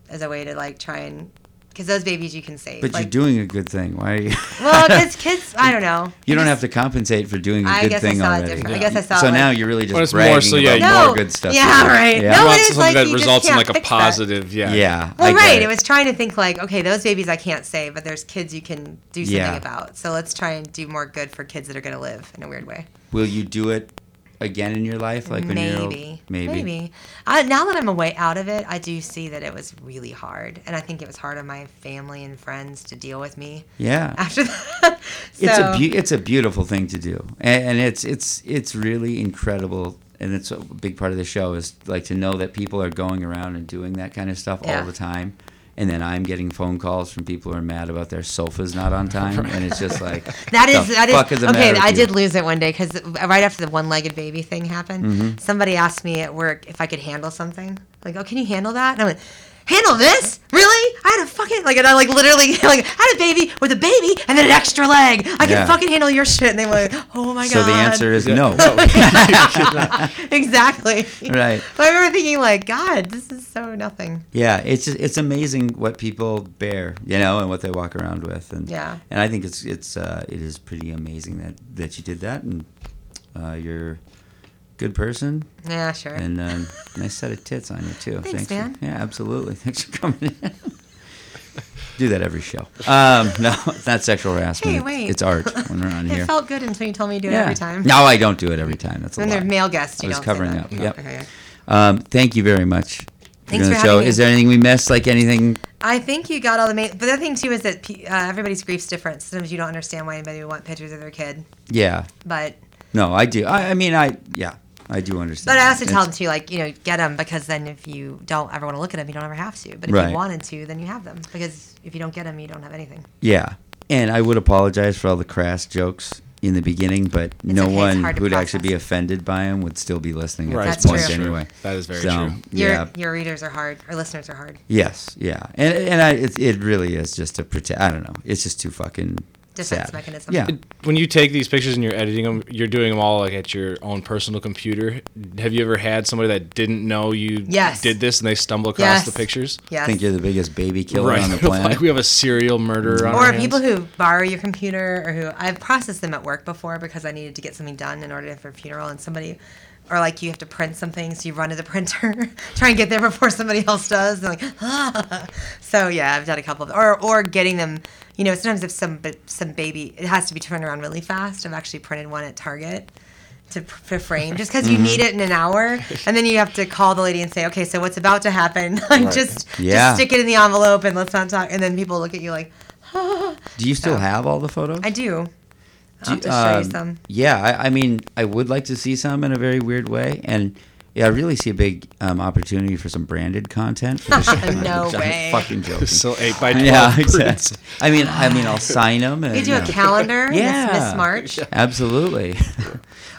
S5: as a way to like try and because those babies you can save.
S1: But
S5: like,
S1: you're doing a good thing. Why are you?
S5: well, because kids, I don't know.
S1: You
S5: I
S1: don't
S5: just-
S1: have to compensate for doing a
S5: I
S1: good
S5: guess I
S1: thing
S5: saw it
S1: already.
S5: different. I guess I saw
S1: So
S5: it
S1: now
S5: like-
S1: you're really just
S4: Well, it's more so, yeah,
S1: about
S5: No.
S1: more good stuff.
S5: Yeah, right.
S1: Yeah.
S5: No,
S4: You want
S5: is
S4: something
S5: like
S4: that
S5: you
S4: results in
S5: can't
S4: like a
S5: fix that.
S4: positive. Yeah.
S1: Yeah.
S5: Well,
S1: I
S5: right.
S1: It.
S5: It was trying to think like, okay, those babies I can't save, but there's kids you can do something
S1: Yeah.
S5: about. So let's try and do more good for kids that are going to live in a weird way.
S1: Will you do it again in your life? Like when you're
S5: maybe,
S1: maybe.
S5: maybe. I, now that I'm away out of it, I do see that it was really hard, and I think it was hard on my family and friends to deal with me
S1: Yeah.
S5: after that.
S1: It's a
S5: So-
S1: it's a beautiful thing to do, and, and it's it's it's really incredible, and it's a big part of the show is like to know that people are going around and doing that kind of stuff
S5: Yeah.
S1: all the time, and then I'm getting phone calls from people who are mad about their sofas not on time, and it's just like
S5: That is that is
S1: the
S5: okay. I did lose it one day because right after the one-legged baby thing happened,
S1: Mm-hmm.
S5: somebody asked me at work if I could handle something. Like, oh, can you handle that? And I went, handle this? Really? I had a fucking like, and I like literally like I had a baby with a baby and then an extra leg. I can
S1: Yeah.
S5: fucking handle your shit. And they were like, oh my
S1: So
S5: god.
S1: So the answer is no.
S5: exactly.
S1: Right.
S5: But I remember thinking like, God, this is so nothing.
S1: Yeah, it's just, it's amazing what people bear, you know, and what they walk around with, and
S5: Yeah.
S1: and I think it's it's uh, it is pretty amazing that that you did that, and uh, you're a good person,
S5: Yeah, sure.
S1: and uh, nice set of tits on you too.
S5: Thanks,
S1: for-
S5: man.
S1: yeah, absolutely. Thanks for coming in. Do that every show. Um, no, it's not sexual harassment.
S5: Hey, wait.
S1: It's art when we're on
S5: it
S1: here.
S5: It felt good until you told me to do it
S1: yeah.
S5: every time.
S1: No, I don't do it every time. That's a
S5: When
S1: lie.
S5: they're male guests, you
S1: I was covering up.
S5: No,
S1: Yep.
S5: okay.
S1: Um, thank you very much.
S5: Thanks for having me.
S1: Is there anything we missed? Like anything?
S5: I think you got all the main. But the thing too is that uh, everybody's grief's different. Sometimes you don't understand why anybody would want pictures of their kid.
S1: Yeah.
S5: But
S1: No, I do. I, I mean, I yeah, I do understand.
S5: but I
S1: that.
S5: also tell them to like you know get them because then if you don't ever want to look at them, you don't ever have to. But if
S1: Right.
S5: you wanted to, then you have them because if you don't get them, you don't have anything.
S1: Yeah, and I would apologize for all the crass jokes in the beginning, but no
S5: okay,
S1: one who'd actually be offended by them would still be listening at
S4: Right.
S1: this
S5: That's
S1: point
S5: true.
S1: anyway.
S4: That is very
S1: So,
S4: true.
S5: Your
S1: Yeah.
S5: your readers are hard. Our listeners are hard.
S1: Yes. Yeah. And and I, it, it really is just to protect. I don't know. It's just too fucking
S5: Defense
S1: sad.
S5: mechanism.
S1: Yeah.
S4: When you take these pictures and you're editing them, you're doing them all like at your own personal computer. Have you ever had somebody that didn't know you
S5: Yes.
S4: did this and they stumble across
S5: Yes.
S4: the pictures?
S1: I
S5: Yes.
S1: think you're the biggest baby killer right. on the planet.
S4: like we have a serial murderer on our
S5: or
S4: hands.
S5: people who borrow your computer or who I've processed them at work before because I needed to get something done in order for a funeral and somebody or like you have to print something so you run to the printer try and get there before somebody else does and like ah. so yeah I've done a couple of or or getting them you know sometimes if some some baby it has to be turned around really fast I've actually printed one at Target to, to frame just because you need it in an hour and then you have to call the lady and say okay so what's about to happen like just
S1: Yeah.
S5: just stick it in the envelope and let's not talk and then people look at you like
S1: Do you still have all the photos?
S5: I do. I'll have
S1: Do-
S5: to show you
S1: um,
S5: some.
S1: Yeah, I, I mean, I would like to see some in a very weird way, and yeah, I really see a big um, opportunity for some branded content. For this channel,
S5: No
S1: which I'm
S5: way.
S1: fucking joking.
S4: So eight by twelve.
S1: yeah, exactly. I mean, I mean, I'll sign them. And,
S5: We do a
S1: you know,
S5: calendar.
S1: Yeah.
S5: Miss, Miss March.
S1: Absolutely.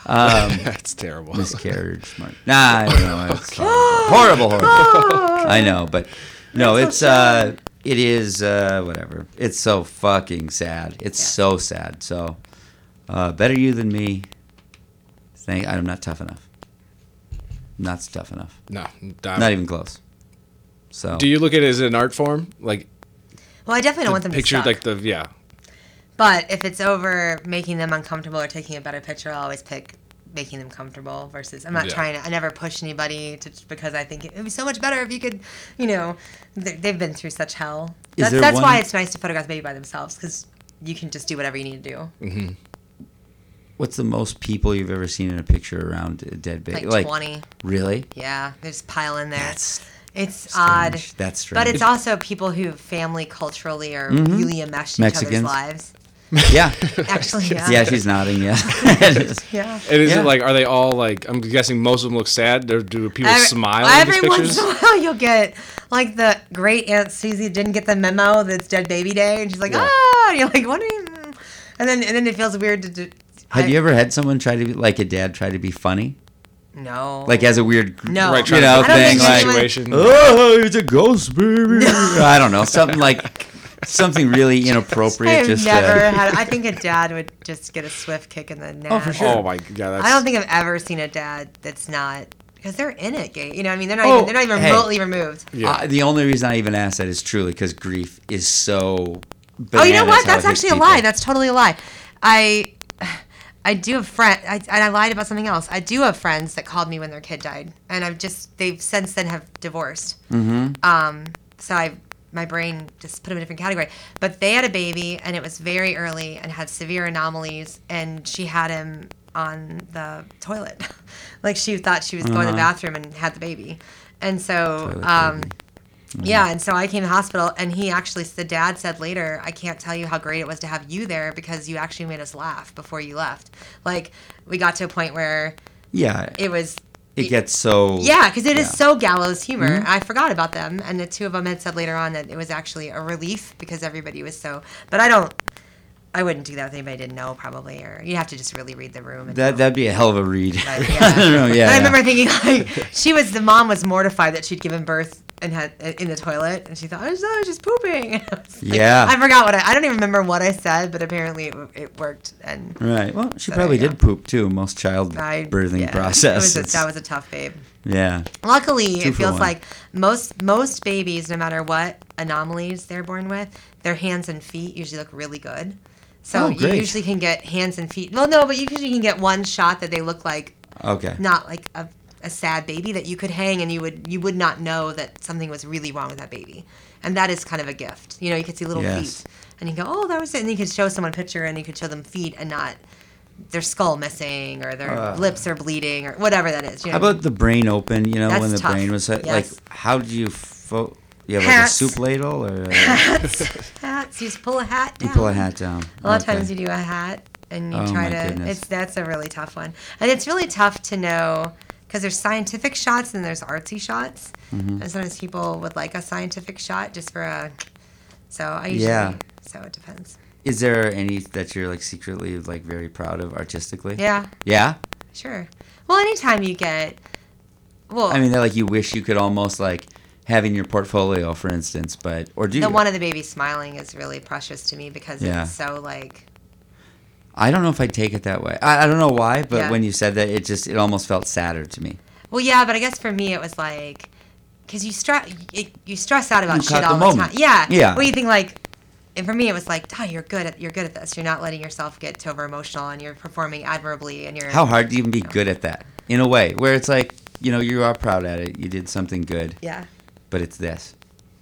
S1: um,
S4: That's terrible.
S1: miscarriage smart. Nah, I don't know. It's horrible, horrible. I know, but no, it's uh, it is uh, whatever. It's so fucking sad. It's
S5: Yeah.
S1: so sad. So, uh, better you than me. Thank. I'm not tough enough. Not tough enough.
S4: No,
S1: Not even close. So.
S4: Do you look at it as an art form, like
S5: Well, I definitely don't want them
S4: picture,
S5: to suck.
S4: like the yeah?
S5: but if it's over making them uncomfortable or taking a better picture, I'll always pick making them comfortable versus I'm not
S4: Yeah.
S5: trying to I never push anybody to because I think it would be so much better if you could you know they- they've been through such hell.
S1: Is
S5: That's,
S1: there
S5: that's why it's nice to photograph the baby by themselves because you can just do whatever you need to do.
S1: What's the most people you've ever seen in a picture around a dead baby?
S5: Like, 20.
S1: Really?
S5: Yeah, they just pile in there.
S1: That's
S5: it's
S1: strange.
S5: odd.
S1: That's strange.
S5: But it's also people who family culturally are really enmeshed in each other's lives.
S1: yeah.
S5: Actually, yeah.
S1: yeah, she's nodding. Yeah.
S5: Yeah.
S4: And is
S1: Yeah.
S4: it like are they all like? I'm guessing most of them look sad. Or do people
S5: Every-
S4: smile in
S5: Every once in a while, you'll get like the great Aunt Susie didn't get the memo that it's dead baby day, and she's like, ah, and you're like, what are you? And then and then it feels weird to do.
S1: Have
S5: I-
S1: you ever had someone try to be like a dad try to be funny?
S5: No.
S1: Like as a weird
S5: no.
S4: Right,
S1: you know
S4: to
S5: I don't
S1: thing
S5: think
S1: like
S4: situation.
S1: oh it's a ghost baby I don't know something like something really inappropriate
S5: I have
S1: just
S5: never
S1: uh,
S5: had. I think a dad would just get a swift kick in the neck.
S1: Oh, for sure.
S4: Oh my god, that's
S5: I don't think I've ever seen a dad that's not because they're in it. You know, what I mean, they're not
S1: Oh,
S5: even they're not even
S1: hey.
S5: remotely removed.
S4: Yeah.
S1: uh, the only reason I even asked that is truly because grief is so
S5: Oh, you know what? That's
S1: it hits
S5: actually a lie. That's totally a lie. I I do have friend. I, and I lied about something else. I do have friends that called me when their kid died, and I've just they've since then have divorced. Mm-hmm. Um, so I my brain just put them in a different category. But they had a baby, and it was very early, and had severe anomalies, and she had him on the toilet, like she thought she was going to the bathroom and had the baby, and so.
S1: Toilet
S5: Um,
S1: baby.
S5: Yeah, and so I came to the hospital, and he actually, the dad said later, I can't tell you how great it was to have you there because you actually made us laugh before you left. Like, we got to a point where
S1: yeah
S5: it was.
S1: it gets so
S5: Yeah, because it is
S1: yeah.
S5: so gallows humor.
S1: Mm-hmm.
S5: I forgot about them, and the two of them had said later on that it was actually a relief because everybody was so. But I don't. I wouldn't do that if anybody didn't know, probably, or you have to just really read the room. And
S1: that
S5: know.
S1: that'd be a hell of a read
S5: But,
S1: I don't know, yeah,
S5: I
S1: yeah.
S5: remember thinking like she was the mom was mortified that she'd given birth and had in the toilet, and she thought oh, I was, I was just pooping. I was like-
S1: Yeah.
S5: I forgot what I. I don't even remember what I said, but apparently it, it worked. And
S1: right well she
S5: So
S1: probably did poop too most child
S5: I
S1: birthing
S5: yeah,
S1: process
S5: was a, that was a tough babe.
S1: yeah
S5: Luckily,
S1: Two
S5: it feels
S1: one.
S5: like most most babies, no matter what anomalies they're born with, their hands and feet usually look really good. So
S1: Oh,
S5: you usually can get hands and feet. Well, no, but you usually can get one shot that they look like
S1: okay
S5: not like a, a sad baby that you could hang and you would you would not know that something was really wrong with that baby and that is kind of a gift you know you could see little
S1: Yes.
S5: feet and you go oh that was it and you could show someone a picture and you could show them feet and not their skull missing or their
S1: Ugh.
S5: lips are bleeding or whatever that is you know?
S1: how about the brain open you know
S5: That's
S1: when the
S5: tough.
S1: brain was like
S5: Yes.
S1: how do you fo- you have like a soup ladle or a,
S5: hats hats you just pull a hat down
S1: you pull a hat down
S5: a lot of times you do a hat and you
S1: Oh,
S5: try
S1: my
S5: to
S1: goodness.
S5: it's that's a really tough one and it's really tough to know because there's scientific shots and there's artsy shots
S1: Mm-hmm.
S5: and sometimes people would like a scientific shot just for a so i usually
S1: Yeah.
S5: so it depends
S1: Is there any that you're like secretly like very proud of artistically?
S5: Yeah,
S1: Yeah.
S5: sure. Well, anytime you get, well,
S1: I mean, that like you wish you could almost like have in your portfolio, for instance, but or do
S5: the
S1: you?
S5: one of the babies smiling is really precious to me because
S1: Yeah.
S5: it's so like
S1: I don't know if I'd take it that way. I, I don't know why, but
S5: Yeah.
S1: when you said that, it just it almost felt sadder to me.
S5: Well, yeah, but I guess for me it was like, because you stress you stress out about
S1: You
S5: shit all the,
S1: moment.
S5: time. Yeah,
S1: Yeah.
S5: Well, you think like, and for me it was like, oh, you're good at you're good at this. You're not letting yourself get too over emotional, and you're performing admirably, and you're
S1: How hard to even be good at that in a way where it's like you know you are proud at it, you did something good,
S5: Yeah.
S1: but it's this.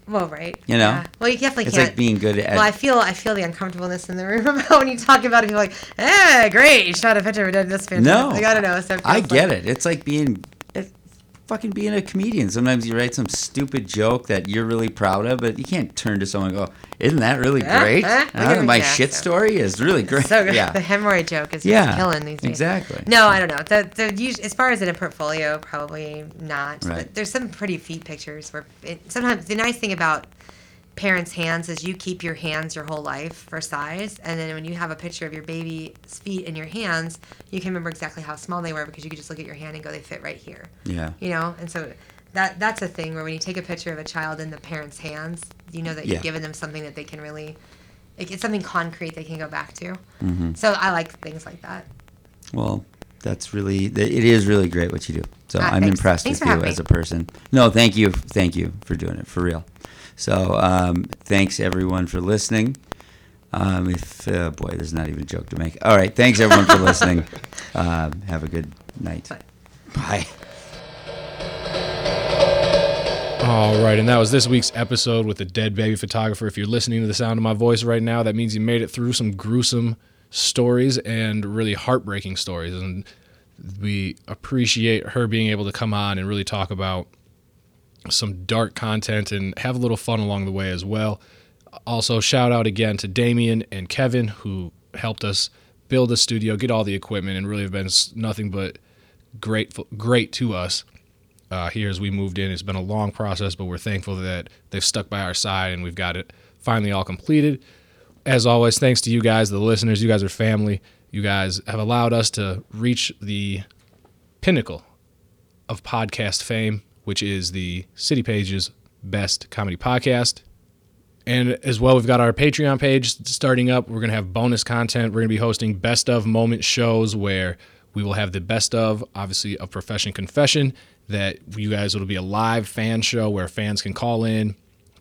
S5: Well, right.
S1: You know?
S5: Yeah. Well, you definitely
S1: It's
S5: can't.
S1: It's like being good at.
S5: well, I feel I feel the uncomfortableness in the room about when you talk about it. People are like, eh, great, you shot a picture of this fantastic.
S1: no,
S5: Like, I don't know.
S1: I get
S5: like-
S1: it. It's like being. Fucking being a comedian. Sometimes you write some stupid joke that you're really proud of, but you can't turn to someone and go, "Isn't that really great?
S5: Look
S1: Huh? My shit
S5: so-
S1: story is really great."
S5: So good.
S1: Yeah,
S5: The hemorrhoid joke is just
S1: Yeah,
S5: killing these days.
S1: exactly.
S5: No, I don't know. The, the as far as in a portfolio, probably not.
S1: Right.
S5: But there's some pretty feet pictures where it, sometimes the nice thing about parents' hands is you keep your hands your whole life for size, and then when you have a picture of your baby's feet in your hands, you can remember exactly how small they were because you could just look at your hand and go, they fit right here.
S1: yeah.
S5: You know, and so that that's a thing where when you take a picture of a child in the parent's hands, you know that
S1: Yeah.
S5: you've given them something that they can really. It's something concrete they can go back to.
S1: Mm-hmm.
S5: So I like things like that.
S1: Well, that's really it is really great what you do. So
S5: Ah,
S1: I'm
S5: thanks.
S1: impressed
S5: Thanks
S1: with you as
S5: me.
S1: a person. No, thank you, thank you for doing it for real. So um, thanks everyone for listening. Um, if uh, boy, there's not even a joke to make. All right, thanks everyone for listening. Um, have a good night.
S5: Bye.
S1: Bye.
S4: All right, and that was this week's episode with the dead baby photographer. If you're listening to the sound of my voice right now, that means you made it through some gruesome stories and really heartbreaking stories. And we appreciate her being able to come on and really talk about some dark content and have a little fun along the way as well. Also, shout out again to Damien and Kevin who helped us build the studio, get all the equipment, and really have been nothing but grateful, great to us uh, here as we moved in. It's been a long process, but we're thankful that they've stuck by our side and we've got it finally all completed. As always, thanks to you guys, the listeners. You guys are family. You guys have allowed us to reach the pinnacle of podcast fame, which is the City Pages Best Comedy Podcast. And as well, we've got our Patreon page starting up. We're going to have bonus content. We're going to be hosting best of moment shows where we will have the best of, obviously, of Profession Confession. That you guys, it'll be a live fan show where fans can call in,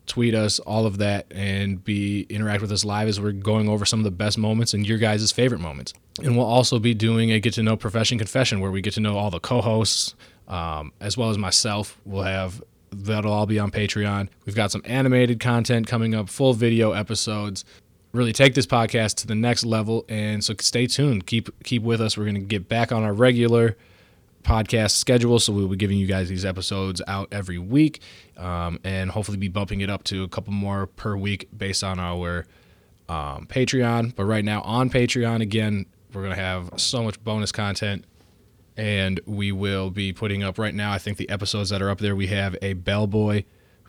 S4: tweet us, all of that, and be interact with us live as we're going over some of the best moments and your guys' favorite moments. And we'll also be doing a get to know Profession Confession where we get to know all the co-hosts, um, as well as myself. We'll have that'll all be on Patreon. We've got some animated content coming up, full video episodes. Really take this podcast to the next level, and so stay tuned. Keep keep with us. We're gonna get back on our regular podcast schedule, so we'll be giving you guys these episodes out every week, um, and hopefully be bumping it up to a couple more per week based on our um, Patreon. But right now on Patreon, again, we're gonna have so much bonus content and we will be putting up right now. I think the episodes that are up there, we have a bellboy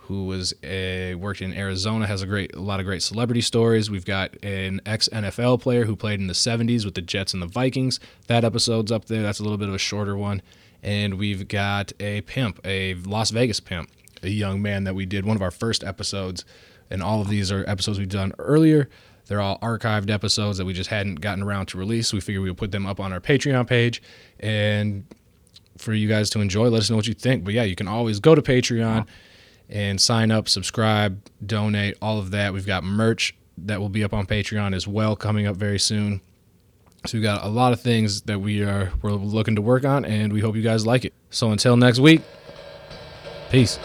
S4: who was a worked in Arizona, has a great a lot of great celebrity stories. We've got an ex NFL player who played in the 70s with the Jets and the Vikings. That episode's up there. That's a little bit of a shorter one. And we've got a pimp, a Las Vegas pimp, a young man that we did one of our first episodes. And all of these are episodes we've done earlier. They're all archived episodes that we just hadn't gotten around to release. We figured we would put them up on our Patreon page and for you guys to enjoy. Let us know what you think. But yeah, you can always go to Patreon and sign up, subscribe, donate, all of that. We've got merch that will be up on Patreon as well coming up very soon. So we've got a lot of things that we are we're looking to work on and we hope you guys like it. So until next week, peace.